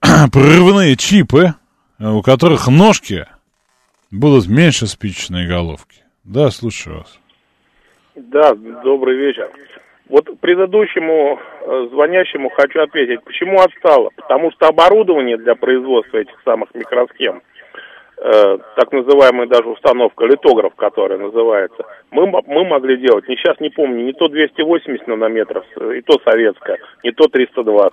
прорывные чипы, э, у которых ножки будут меньше спичечной головки. Да, слушаю вас. Да, добрый вечер. Вот предыдущему э, звонящему хочу ответить, почему отстало? Потому что оборудование для производства этих самых микросхем, так называемая даже установка, литограф, которая называется, мы, мы могли делать, не сейчас не помню, не то 280 нанометров, э, и то советское, не то 320.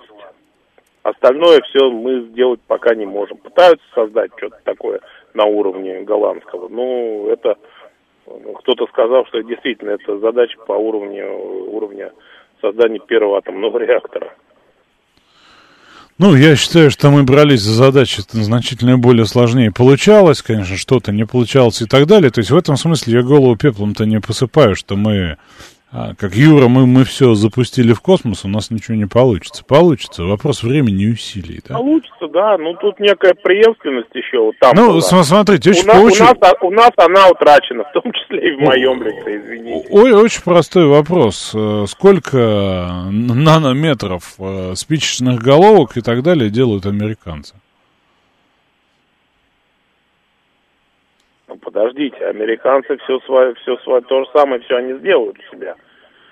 Остальное все мы сделать пока не можем. Пытаются создать что-то такое на уровне голландского. Ну, это ну, кто-то сказал, что действительно это задача по уровню уровня создания первого атомного реактора. Ну, я считаю, что мы брались за задачи значительно более сложнее. Получалось, конечно, что-то не получалось и так далее. То есть в этом смысле я голову пеплом-то не посыпаю, что мы, как Юра, мы, мы все запустили в космос, у нас ничего не получится. Получится. Вопрос времени и усилий. Да? Получится, да, ну тут некая преемственность еще вот там Ну, была. см- смотрите, очень у, нас, получи- у, нас, у нас она утрачена, в том числе и в моем лице, извините. Ой, очень простой вопрос. Э, Сколько нанометров э, спичечных головок и так далее делают американцы? Подождите, американцы все свое, все свое, то же самое, все они сделают у себя.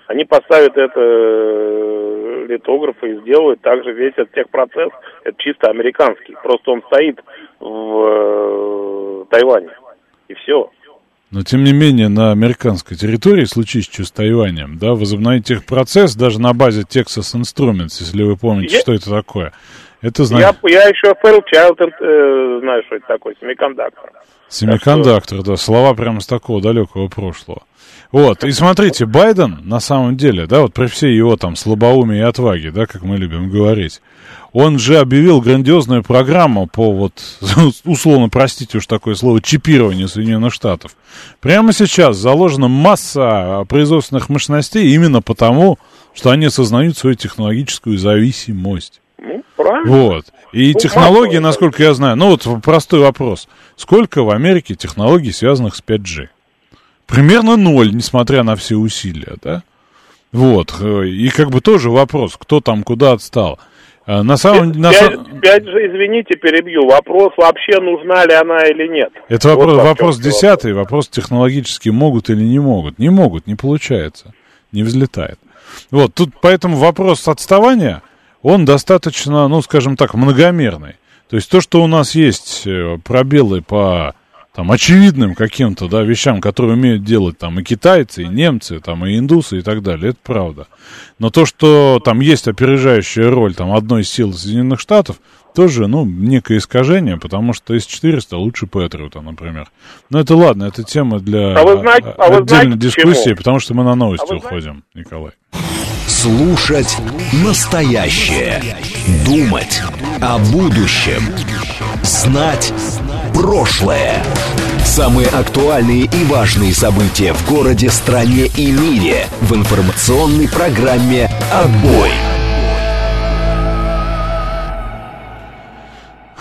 Они поставят это э, литографы и сделают также весь этот техпроцесс. Это чисто американский. Просто он стоит в э, Тайване. И все. Но, тем не менее, на американской территории, случись что с Тайванем, да, возобновить техпроцесс даже на базе Texas Instruments, если вы помните, Я- что это такое. Это, Я, значит, я еще Fairchild, э, знаю, что это такое, семикондуктор. семикондуктор, да, слова прямо с такого далекого прошлого. Вот, и смотрите, Байден, на самом деле, да, вот при всей его там слабоумии и отваге, да, как мы любим говорить, он же объявил грандиозную программу по вот, условно, простите уж такое слово, чипированию Соединенных Штатов. Прямо сейчас заложена масса производственных мощностей именно потому, что они осознают свою технологическую зависимость. Правильно. Вот. И Ну, технологии, насколько я знаю, ну вот простой вопрос. Сколько в Америке технологий, связанных с 5G? Примерно ноль, несмотря на все усилия, да? Вот. э, И как бы тоже вопрос, кто там куда отстал. Э, На самом на Пять, са- пять же, извините, перебью. Вопрос, вообще нужна ли она или нет. Это Вот вопрос, в чем вопрос вопрос. десятый, вопрос технологически могут или не могут. Не могут, не получается, не взлетает. Вот, тут поэтому вопрос отставания, он достаточно, ну, скажем так, многомерный. То есть то, что у нас есть э, пробелы по там, очевидным каким-то да, вещам, которые умеют делать там и китайцы, и немцы, там, и индусы, и так далее, это правда. Но то, что там есть опережающая роль там, одной из сил Соединенных Штатов, тоже, ну, некое искажение, потому что С-400 лучше Патриота, например. Но это ладно, это тема для А вы знаете- а вы отдельной знаете дискуссии, почему? потому что мы на новости А вы знаете- уходим, Николай. Слушать настоящее. Думать о будущем. Знать прошлое. Самые актуальные и важные события в городе, стране и мире в информационной программе «Отбой».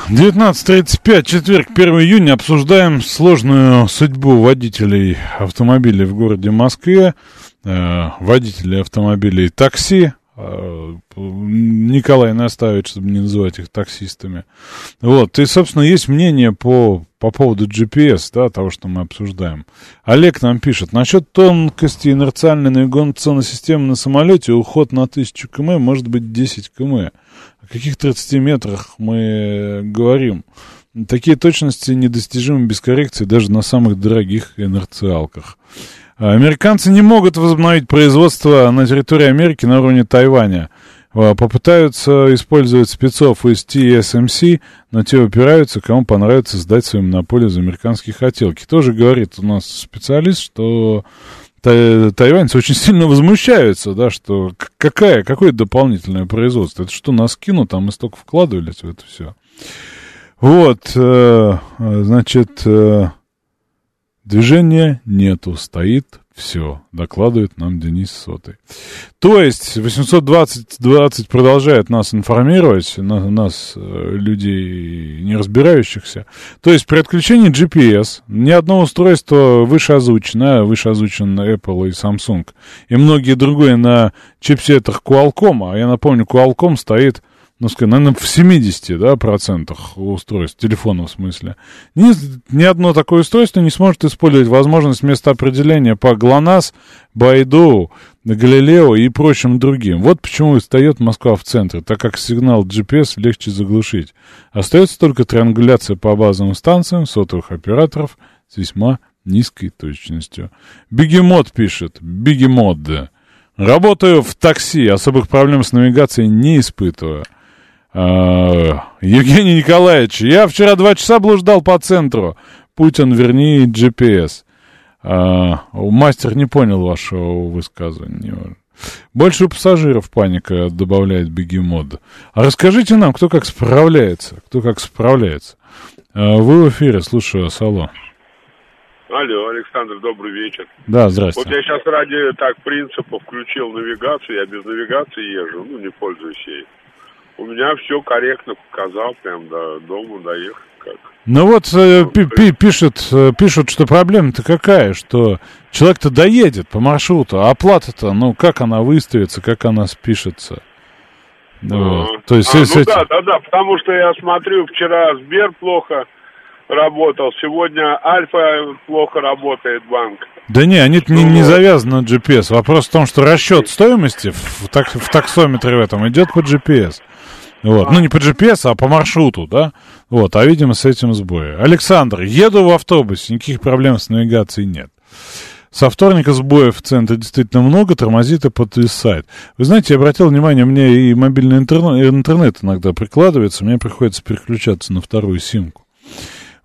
19.35, четверг, 1 июня. Обсуждаем сложную судьбу водителей автомобилей в городе Москве, водителей автомобилей такси. Э, Николай наставит, чтобы не называть их таксистами. Вот, и, собственно, есть мнение по, по поводу GPS, да, того, что мы обсуждаем. Олег нам пишет, насчет тонкости инерциальной навигационной системы на самолете, уход на 1000 км может быть 10 км. О каких 30 метрах мы говорим? Такие точности недостижимы без коррекции даже на самых дорогих инерциалках. А Американцы не могут возобновить производство на территории Америки на уровне Тайваня. А, Попытаются использовать спецов из TSMC, но те упираются, кому понравится сдать свою монополию за американские хотелки. Тоже говорит у нас специалист, что тай- тайваньцы очень сильно возмущаются, да, что какая, какое дополнительное производство? Это что, нас кинут, а мы столько вкладывались в это все. Вот, э, э, значит, э, движения нету, стоит Все, докладывает нам Денис Сотый. То есть 820 20 продолжает нас информировать, на, нас, э, людей не разбирающихся. То есть при отключении GPS ни одно устройство выше озвучено, выше озвучен Apple и Samsung, и многие другие на чипсетах Qualcomm, а я напомню, Qualcomm стоит ну, скажем, наверное, в 70 да, процентах устройств, телефонов в смысле, ни, ни одно такое устройство не сможет использовать возможность местоопределения по ГЛОНАСС, Байду, Галилео и прочим другим. Вот почему и встает Москва в центре, так как сигнал GPS легче заглушить. Остается только триангуляция по базовым станциям сотовых операторов с весьма низкой точностью. Бегемот пишет, бегемот, Работаю в такси, особых проблем с навигацией не испытываю. А, Евгений Николаевич, я вчера два часа блуждал по центру. Путин, верни GPS. А, мастер не понял вашего высказывания. Больше у пассажиров паника добавляет бегемот. А расскажите нам, кто как справляется. Кто как справляется. А, вы в эфире, слушаю, алло. Алло, Александр, добрый вечер. Да, здравствуйте. Вот я сейчас ради так принципа включил навигацию, я без навигации езжу, ну, не пользуюсь ей. У меня все корректно показал, прям до дома доехал. Как. Ну вот э, пи пи пишут, э, пишут, что проблема-то какая, что человек-то доедет по маршруту, а оплата-то, ну как она выставится, как она спишется. Ну, вот. То есть, а, ну да, да, да, потому что я смотрю, вчера Сбер плохо работал, сегодня Альфа плохо работает банк. Да не, они не, не завязаны на GPS. Вопрос в том, что расчет стоимости в, так, в таксометре в этом идет по GPS. Вот. Ну, не по GPS, а по маршруту, да? Вот, а, видимо, с этим сбои. Александр, еду в автобусе, никаких проблем с навигацией нет. Со вторника сбоев в центре действительно много, тормозит и подвисает. Вы знаете, я обратил внимание, мне и мобильный интернет, интернет иногда прикладывается, мне приходится переключаться на вторую симку.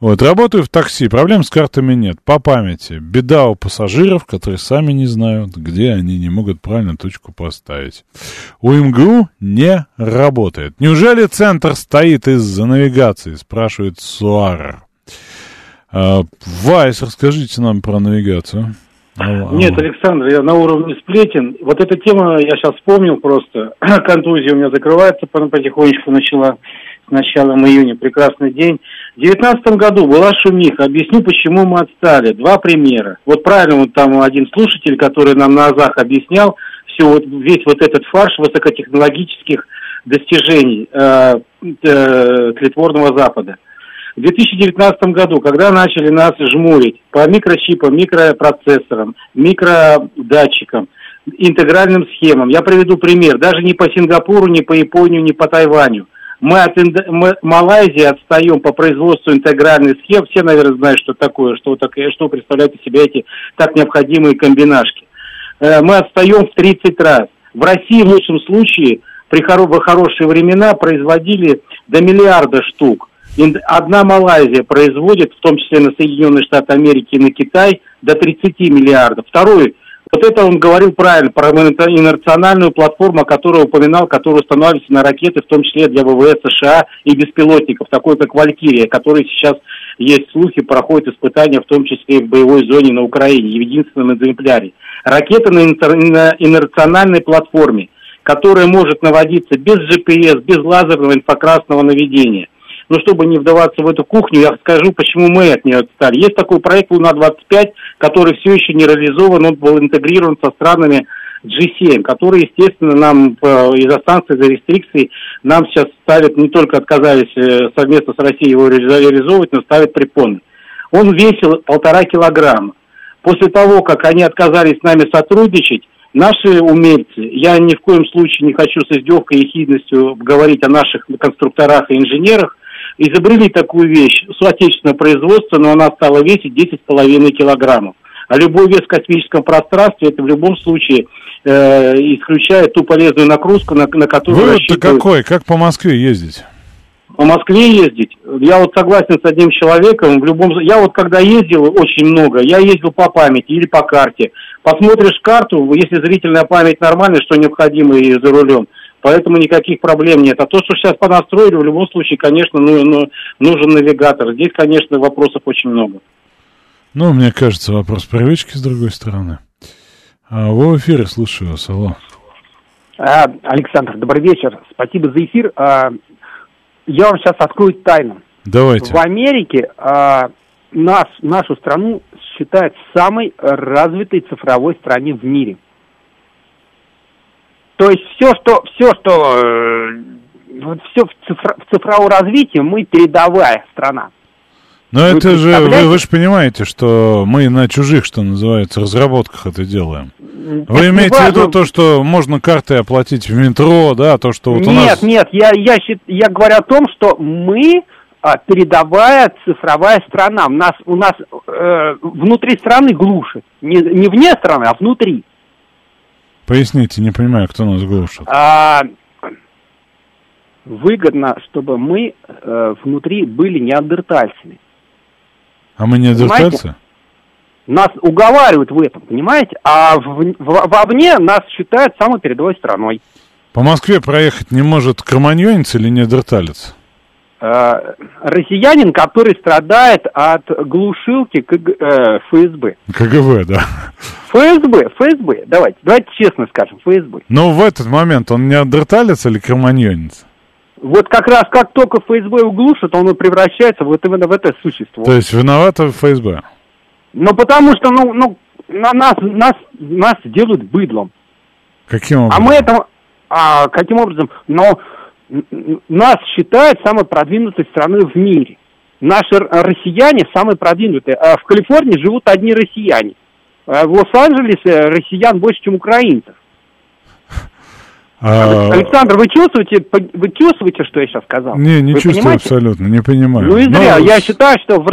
Вот, работаю в такси, проблем с картами нет, по памяти. Беда у пассажиров, которые сами не знают, где они не могут правильно точку поставить. У МГУ не работает. Неужели центр стоит из-за навигации, спрашивает Суара. А, Вайс, расскажите нам про навигацию. Нет, Александр, я на уровне сплетен. Вот эта тема, я сейчас вспомнил просто. Контузия у меня закрывается потихонечку начала с началом июня. Прекрасный день. В 2019 году была шумиха. Объясню, почему мы отстали. Два примера. Вот правильно вот там один слушатель, который нам на АЗАХ объяснял, все вот, весь вот этот фарш высокотехнологических достижений э, э, тлетворного Запада. В 2019 году, когда начали нас жмурить по микрочипам, микропроцессорам, микродатчикам, интегральным схемам, я приведу пример, даже не по Сингапуру, не по Японию, не по Тайваню – мы от мы, Малайзии отстаем по производству интегральных схем. Все, наверное, знают, что такое, что, такое, что представляют из себя эти так необходимые комбинашки. Э, мы отстаем в 30 раз. В России в лучшем случае при хоро хорошие времена производили до миллиарда штук. Одна Малайзия производит, в том числе на Соединенные Штаты Америки и на Китай, до 30 миллиардов. Второй вот это он говорил правильно, про инерциональную платформу, которую упоминал, которая устанавливается на ракеты, в том числе для ВВС США и беспилотников, такой как «Валькирия», который сейчас есть слухи, проходит испытания, в том числе и в боевой зоне на Украине, в единственном экземпляре. Ракета на, на инерциональной платформе, которая может наводиться без GPS, без лазерного инфракрасного наведения – но чтобы не вдаваться в эту кухню, я скажу, почему мы от нее отстали. Есть такой проект «Луна-25», который все еще не реализован, он был интегрирован со странами G7, которые, естественно, нам э, из-за станции, из-за рестрикций, нам сейчас ставят, не только отказались э, совместно с Россией его реализовывать, но ставят препоны. Он весил полтора килограмма. После того, как они отказались с нами сотрудничать, наши умельцы, я ни в коем случае не хочу с издевкой и хидностью говорить о наших конструкторах и инженерах, изобрели такую вещь с отечественного производства, но она стала весить 10,5 килограммов. А любой вес в космическом пространстве, это в любом случае э, исключает ту полезную нагрузку, на, на которую Вывод-то какой? Как по Москве ездить? По Москве ездить? Я вот согласен с одним человеком. В любом... Я вот когда ездил очень много, я ездил по памяти или по карте. Посмотришь карту, если зрительная память нормальная, что необходимо и за рулем, Поэтому никаких проблем нет. А то, что сейчас понастроили, в любом случае, конечно, ну, ну, нужен навигатор. Здесь, конечно, вопросов очень много. Ну, мне кажется, вопрос привычки с другой стороны. А, вы в эфире, слушаю вас, алло. А, Александр, добрый вечер. Спасибо за эфир. А, я вам сейчас открою тайну. Давайте. В Америке а, нас, нашу страну считают самой развитой цифровой стране в мире. То есть все, что, все, что, э, вот все в, цифро, в цифровом развитии мы передовая страна. Но вы это же, вы, вы же понимаете, что мы на чужих, что называется, разработках это делаем. Вы это имеете в виду то, что можно карты оплатить в метро, да, то, что вот нет, у нас... Нет, нет, я, я, я говорю о том, что мы а, передовая цифровая страна. У нас, у нас э, внутри страны глушит. Не, не вне страны, а внутри. Поясните, не понимаю, кто нас глушит. А, выгодно, чтобы мы э, внутри были неандертальцами. А мы неандертальцы? Нас уговаривают в этом, понимаете? А в, в, вовне нас считают самой передовой страной. По Москве проехать не может кроманьонец или неандерталец? Э, россиянин, который страдает от глушилки КГ, э, ФСБ. КГБ, да. ФСБ, ФСБ, давайте, давайте честно скажем, ФСБ. Но в этот момент он неандерталец или кроманьонец? Вот как раз как только ФСБ углушит, он превращается вот именно в это существо. То есть виновата ФСБ? Ну, потому что, ну, ну, на нас, нас, нас делают быдлом. Каким образом? А мы это, а, каким образом? Но нас считают самой продвинутой страной в мире. Наши россияне самые продвинутые. А в Калифорнии живут одни россияне. А в Лос-Анджелесе россиян больше, чем украинцев. А... Александр, вы чувствуете, вы чувствуете, что я сейчас сказал? Не, не вы чувствую понимаете? абсолютно, не понимаю. Ну и зря. Но... Я считаю, что в,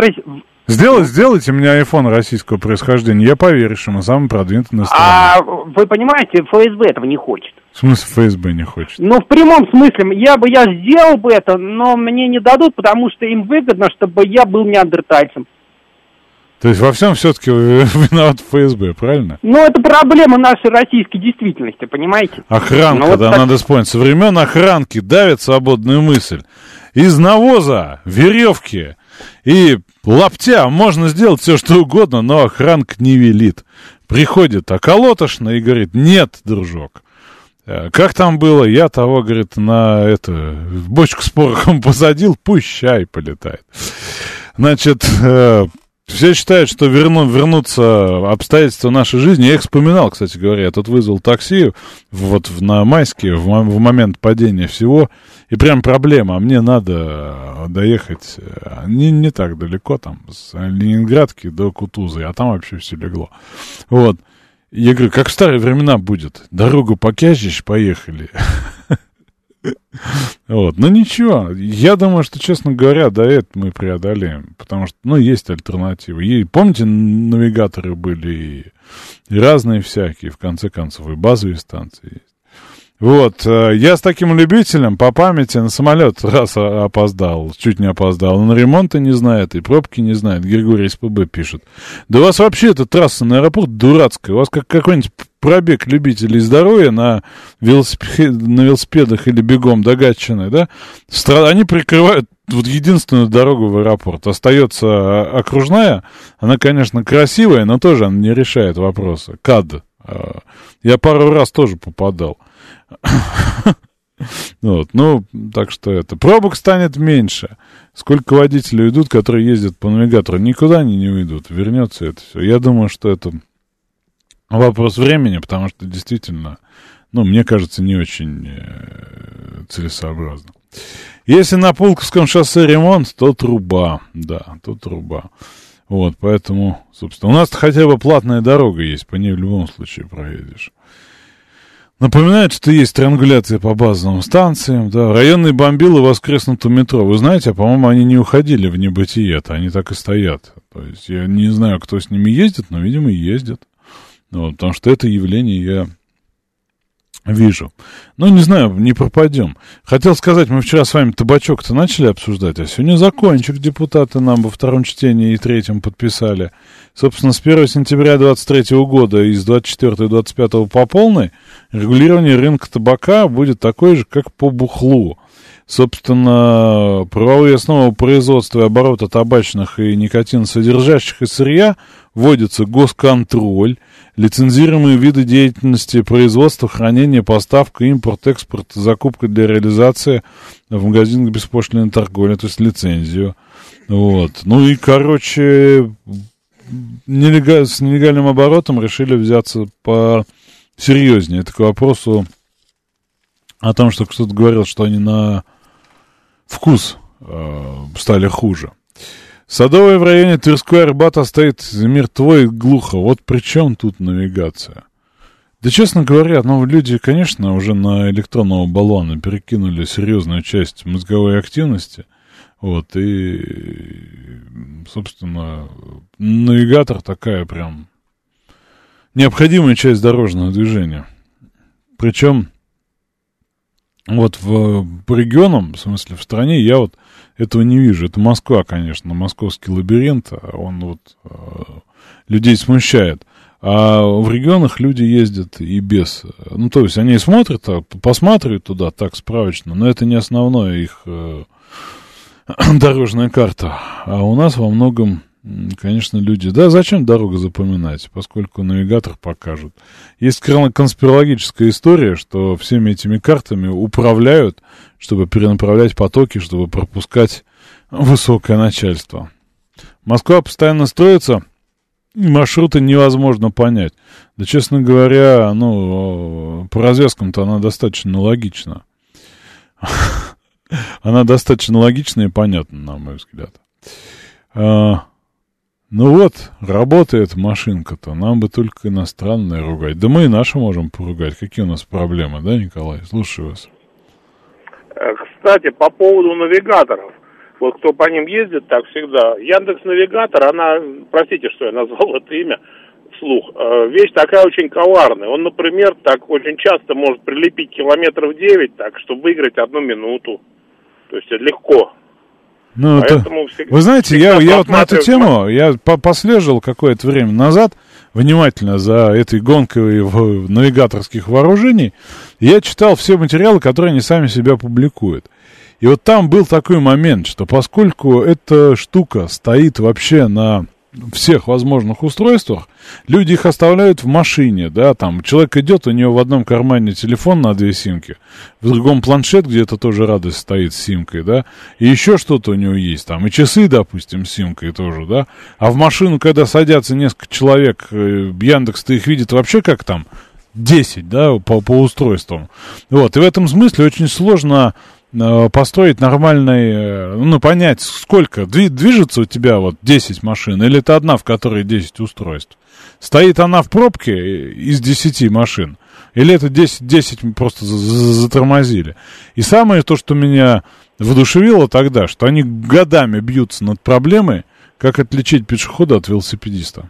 Сделать, сделайте мне iPhone российского происхождения, я поверю, что мы самый продвинутый на стране. А вы понимаете, ФСБ этого не хочет. В смысле ФСБ не хочет? Ну, в прямом смысле, я бы, я сделал бы это, но мне не дадут, потому что им выгодно, чтобы я был неандертальцем. То есть во всем все-таки виноват ФСБ, правильно? Ну, это проблема нашей российской действительности, понимаете? Охранка, ну, вот да, так... надо вспомнить. Со времен охранки давит свободную мысль. Из навоза, веревки и лаптя можно сделать все, что угодно, но охранка не велит. Приходит околотошно и говорит, нет, дружок, как там было? Я того, говорит, на это, в бочку с порохом посадил, пусть чай полетает. Значит, э, все считают, что верну, вернутся обстоятельства нашей жизни. Я их вспоминал, кстати говоря. Я тут вызвал такси вот на майске в, в момент падения всего. И прям проблема. А мне надо доехать э, не, не так далеко, там, с Ленинградки до Кутузы. А там вообще все легло. Вот. Я говорю, как в старые времена будет. Дорогу покязишь, поехали. Вот, ну ничего, я думаю, что, честно говоря, до этого мы преодолеем, потому что, ну, есть альтернативы. И, помните, навигаторы были и, разные всякие, в конце концов, и базовые станции. Вот, э, я с таким любителем по памяти на самолет раз опоздал, чуть не опоздал. Он ремонта не знает и пробки не знает. Григорий СПБ пишет. Да у вас вообще эта трасса на аэропорт дурацкая. У вас как какой-нибудь пробег любителей здоровья на, велосипед, на велосипедах или бегом до Гатчины, да? Они прикрывают вот единственную дорогу в аэропорт. Остается окружная. Она, конечно, красивая, но тоже она не решает вопросы. КАД. А, я пару раз тоже попадал. Вот, ну, так что это. Пробок станет меньше. Сколько водителей уйдут, которые ездят по навигатору? Никуда они не уйдут. Вернется это все. Я думаю, что это вопрос времени, потому что действительно, ну, мне кажется, не очень э, целесообразно. Если на Пулковском шоссе ремонт, то труба. Да, то труба. Вот, поэтому, собственно, у нас хотя бы платная дорога есть, по ней в любом случае проедешь. Напоминает, что есть триангуляция по базовым станциям, да, районные бомбилы воскреснут у метро. Вы знаете, а, по-моему, они не уходили в небытие-то, они так и стоят. То есть я не знаю, кто с ними ездит, но, видимо, ездят. Вот, потому что это явление я Вижу. Ну, не знаю, не пропадем. Хотел сказать, мы вчера с вами табачок-то начали обсуждать, а сегодня закончик депутаты нам во втором чтении и третьем подписали. Собственно, с 1 сентября 2023 года и с 24 и 25 по полной регулирование рынка табака будет такое же, как по бухлу. Собственно, правовые основы производства и оборота табачных и никотиносодержащих и сырья вводится госконтроль, лицензируемые виды деятельности производства, хранения, поставка, импорт, экспорт, закупка для реализации в магазинах беспошлиной торговли, то есть лицензию. Вот. Ну и, короче, нелегаль, с нелегальным оборотом решили взяться по серьезнее. Это к вопросу о том, что кто-то говорил, что они на вкус э, стали хуже. Садовая в районе Тверской Арбата стоит мертво и глухо. Вот при чем тут навигация? Да, честно говоря, ну, люди, конечно, уже на электронного баллона перекинули серьезную часть мозговой активности. Вот, и, собственно, навигатор такая прям необходимая часть дорожного движения. Причем вот в, по регионам, в смысле в стране, я вот этого не вижу. Это Москва, конечно, московский лабиринт, а он вот э, людей смущает. А в регионах люди ездят и без. Ну, то есть они смотрят, а, посматривают туда так справочно, но это не основное их э, дорожная карта. А у нас во многом Конечно, люди. Да, зачем дорогу запоминать, поскольку навигатор покажет. Есть конспирологическая история, что всеми этими картами управляют, чтобы перенаправлять потоки, чтобы пропускать высокое начальство. Москва постоянно строится, маршруты невозможно понять. Да, честно говоря, ну, по развязкам-то она достаточно логична. Она достаточно логична и понятна, на мой взгляд. Ну вот, работает машинка-то, нам бы только иностранные ругать. Да мы и наши можем поругать. Какие у нас проблемы, да, Николай? Слушаю вас. Э, кстати, по поводу навигаторов. Вот кто по ним ездит, так всегда. Яндекс Навигатор, она, простите, что я назвал это имя вслух, э, вещь такая очень коварная. Он, например, так очень часто может прилепить километров 9, так, чтобы выиграть одну минуту. То есть легко. Ну, это... Вы знаете, я, я вот на эту тему, я по послежил какое-то время назад, внимательно за этой гонкой в навигаторских вооружений, я читал все материалы, которые они сами себя публикуют. И вот там был такой момент, что поскольку эта штука стоит вообще на всех возможных устройствах, люди их оставляют в машине, да, там человек идет, у него в одном кармане телефон на две симки, в другом планшет, где это тоже радость стоит с симкой, да, и еще что-то у него есть, там, и часы, допустим, с симкой тоже, да, а в машину, когда садятся несколько человек, э, Яндекс-то их видит вообще как там, 10, да, по, по устройствам. Вот, и в этом смысле очень сложно построить нормальный, э, ну, понять, сколько, движется у тебя вот 10 машин, или это одна, в которой 10 устройств? Стоит она в пробке из 10 машин, или это 10, 10 просто затормозили? И самое то, что меня воодушевило тогда, что они годами бьются над проблемой, как отличить пешехода от велосипедиста.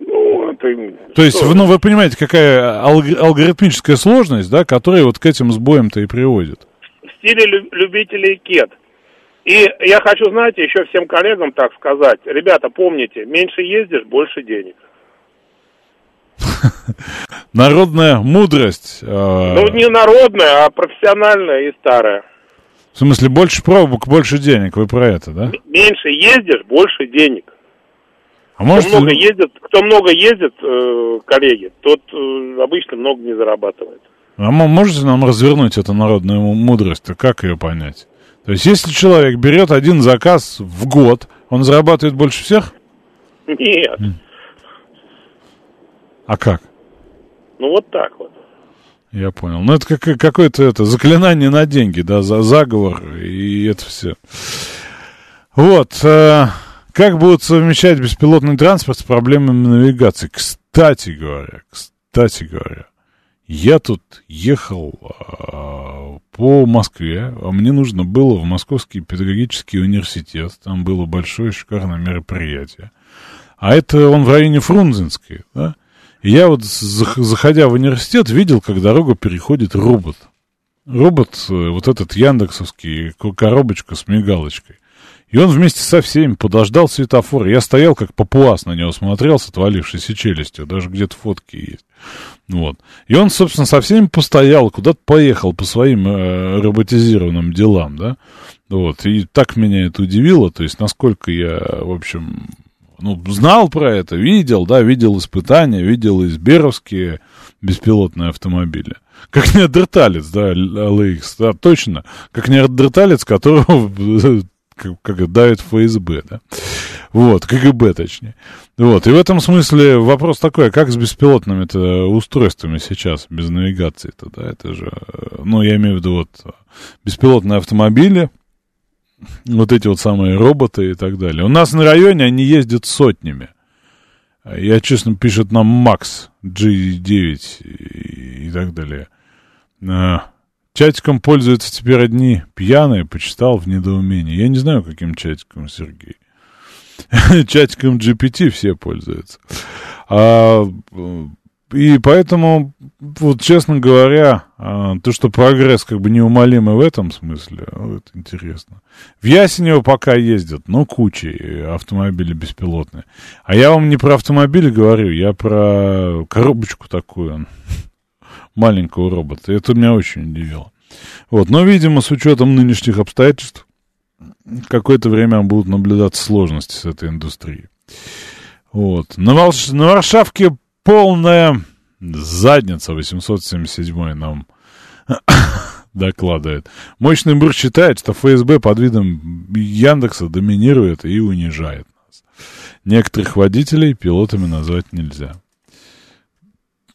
Ну, это... То есть, ну, вы понимаете, какая алгоритмическая сложность, да, которая вот к этим сбоям-то и приводит стиле любителей кет. И я хочу, знаете, еще всем коллегам так сказать. Ребята, помните, меньше ездишь, больше денег. Народная мудрость. А, ну, не народная, а профессиональная и старая. В смысле, больше пробок, больше денег. Вы про это, да? Меньше ездишь, больше денег. А может... кто, много ездит, кто много ездит, э, коллеги, тот э, обычно много не зарабатывает. А можете нам развернуть эту народную мудрость? Как ее понять? То есть, если человек берет один заказ в год, он зарабатывает больше всех? Нет. А как? Ну, вот так вот. Я понял. Ну, это как, какое-то это заклинание на деньги, да, за заговор, и это все. Вот. Э, как будут совмещать беспилотный транспорт с проблемами навигации? Кстати говоря, кстати говоря, я тут ехал а, по Москве, а мне нужно было в Московский педагогический университет, там было большое шикарное мероприятие. А это он в районе Фрунзенской, да? И я вот, заходя в университет, видел, как дорогу переходит робот. Робот, э, вот этот яндексовский, коробочка с мигалочкой. И он вместе со всеми подождал светофор. Я стоял, как папуас на него смотрел с отвалившейся челюстью. Даже где-то фотки есть. Вот. И он, собственно, со всеми постоял, куда-то поехал по своим э, роботизированным делам, да. Вот. И так меня это удивило, то есть насколько я, в общем, ну, знал про это, видел, да, видел испытания, видел изберовские беспилотные автомобили. Как неандерталец, да, LX, да, точно. Как неандерталец, которого как, как давит ФСБ, да. Вот, КГБ точнее. Вот, и в этом смысле вопрос такой, а как с беспилотными-то устройствами сейчас, без навигации-то, да, это же, ну, я имею в виду вот беспилотные автомобили, вот эти вот самые роботы и так далее. У нас на районе они ездят сотнями. Я, честно, пишет нам Макс G9 и, и так далее. А, чатиком пользуются теперь одни пьяные, почитал в недоумении. Я не знаю, каким чатиком, Сергей. Чатиком GPT все пользуются. А, и поэтому, вот честно говоря, а, то, что прогресс как бы неумолимый в этом смысле, вот интересно. В Ясенево пока ездят, но кучей автомобили беспилотные. А я вам не про автомобили говорю, я про коробочку такую, маленького робота. Это меня очень удивило. Вот, но, видимо, с учетом нынешних обстоятельств, какое-то время будут наблюдаться сложности с этой индустрией. Вот. На, Волш... на Варшавке полная задница 877 нам докладывает. Мощный бур считает, что ФСБ под видом Яндекса доминирует и унижает нас. Некоторых водителей пилотами назвать нельзя.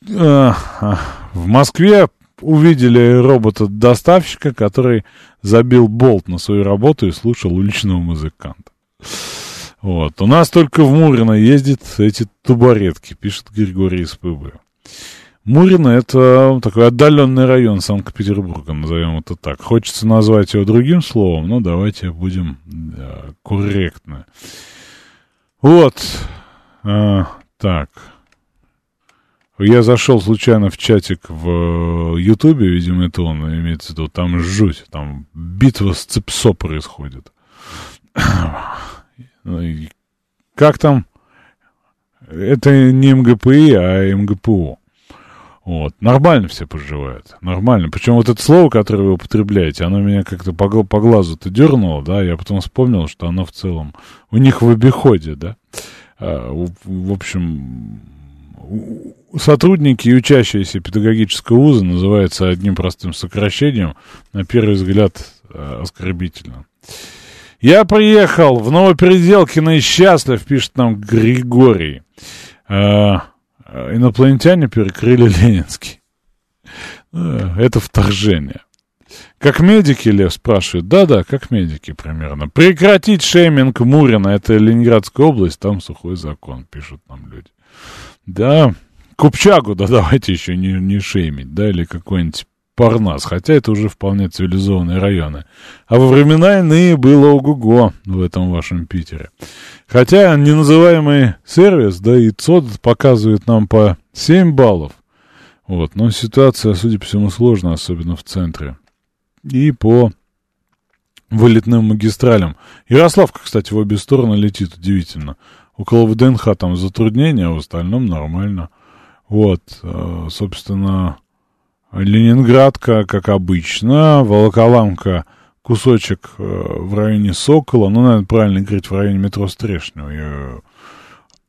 В Москве увидели робота-доставщика, который забил болт на свою работу и слушал уличного музыканта. Вот. У нас только в Мурино ездят эти тубаретки, пишет Григорий из ПБ. Мурино — это такой отдаленный район Санкт-Петербурга, назовем это так. Хочется назвать его другим словом, но давайте будем да, корректны. Вот. А, так. Я зашел случайно в чатик в Ютубе, видимо, это он имеется в виду, там жуть, там битва с ЦИПСО происходит. Ну как там? Это не МГПИ, а МГПУ. Вот. Нормально все поживают. Нормально. Причем вот это слово, которое вы употребляете, оно меня как-то по, по глазу-то дернуло, да, я потом вспомнил, что оно в целом у них в обиходе, да. А, в, в общем, сотрудники и учащиеся педагогического вуза называются одним простым сокращением, на первый взгляд, а, оскорбительно. Я приехал в Новопеределкино и счастлив, пишет нам Григорий. А, инопланетяне перекрыли Ленинский. Это вторжение. Как медики, Лев спрашивает. Да-да, как медики примерно. Прекратить шейминг Мурина. Это Ленинградская область, там сухой закон, пишут нам люди. Да, Купчагу, да давайте еще не, не шеймить, да, или какой-нибудь Парнас, хотя это уже вполне цивилизованные районы. А во времена иные было ого-го в этом вашем Питере. Хотя неназываемый сервис, да и ЦОД показывает нам по 7 баллов. Вот, но ситуация, судя по всему, сложная, особенно в центре. И по вылетным магистралям. Ярославка, кстати, в обе стороны летит удивительно. Около ВДНХ там затруднения, а в остальном нормально. Вот, э, собственно, Ленинградка, как обычно, Волоколамка, кусочек э, в районе Сокола, ну, наверное, правильно говорить, в районе метро Стрешнего. Я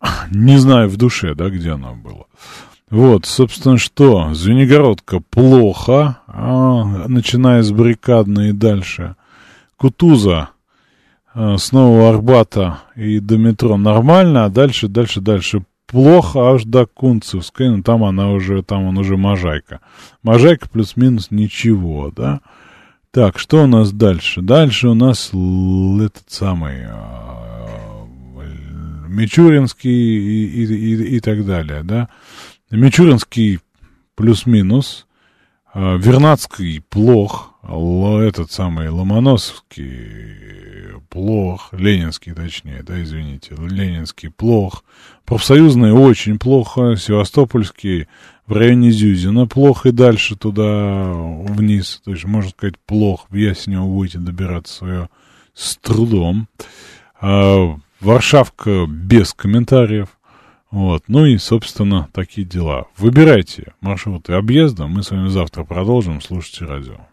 не знаю в душе, да, где оно было. Вот, собственно, что? Звенигородка плохо, а, начиная с баррикадной и дальше. Кутуза а, с Нового Арбата и до метро нормально, а дальше, дальше, дальше плохо аж до Кунцевской, но там она уже, там он уже Можайка. Можайка плюс-минус ничего, да. Так, что у нас дальше? Дальше у нас этот самый э, Мичуринский и, и, и, и так далее, да. Мичуринский плюс-минус, э, Вернадский плох, этот самый Ломоносовский плох, Ленинский точнее, да, извините, Ленинский плох, профсоюзный очень плохо, Севастопольский в районе Зюзина плохо и дальше туда вниз, то есть, можно сказать, плохо, в Ясенево будете добираться свое с трудом. А, Варшавка без комментариев. Вот, ну и, собственно, такие дела. Выбирайте маршруты объезда. Мы с вами завтра продолжим. Слушайте радио.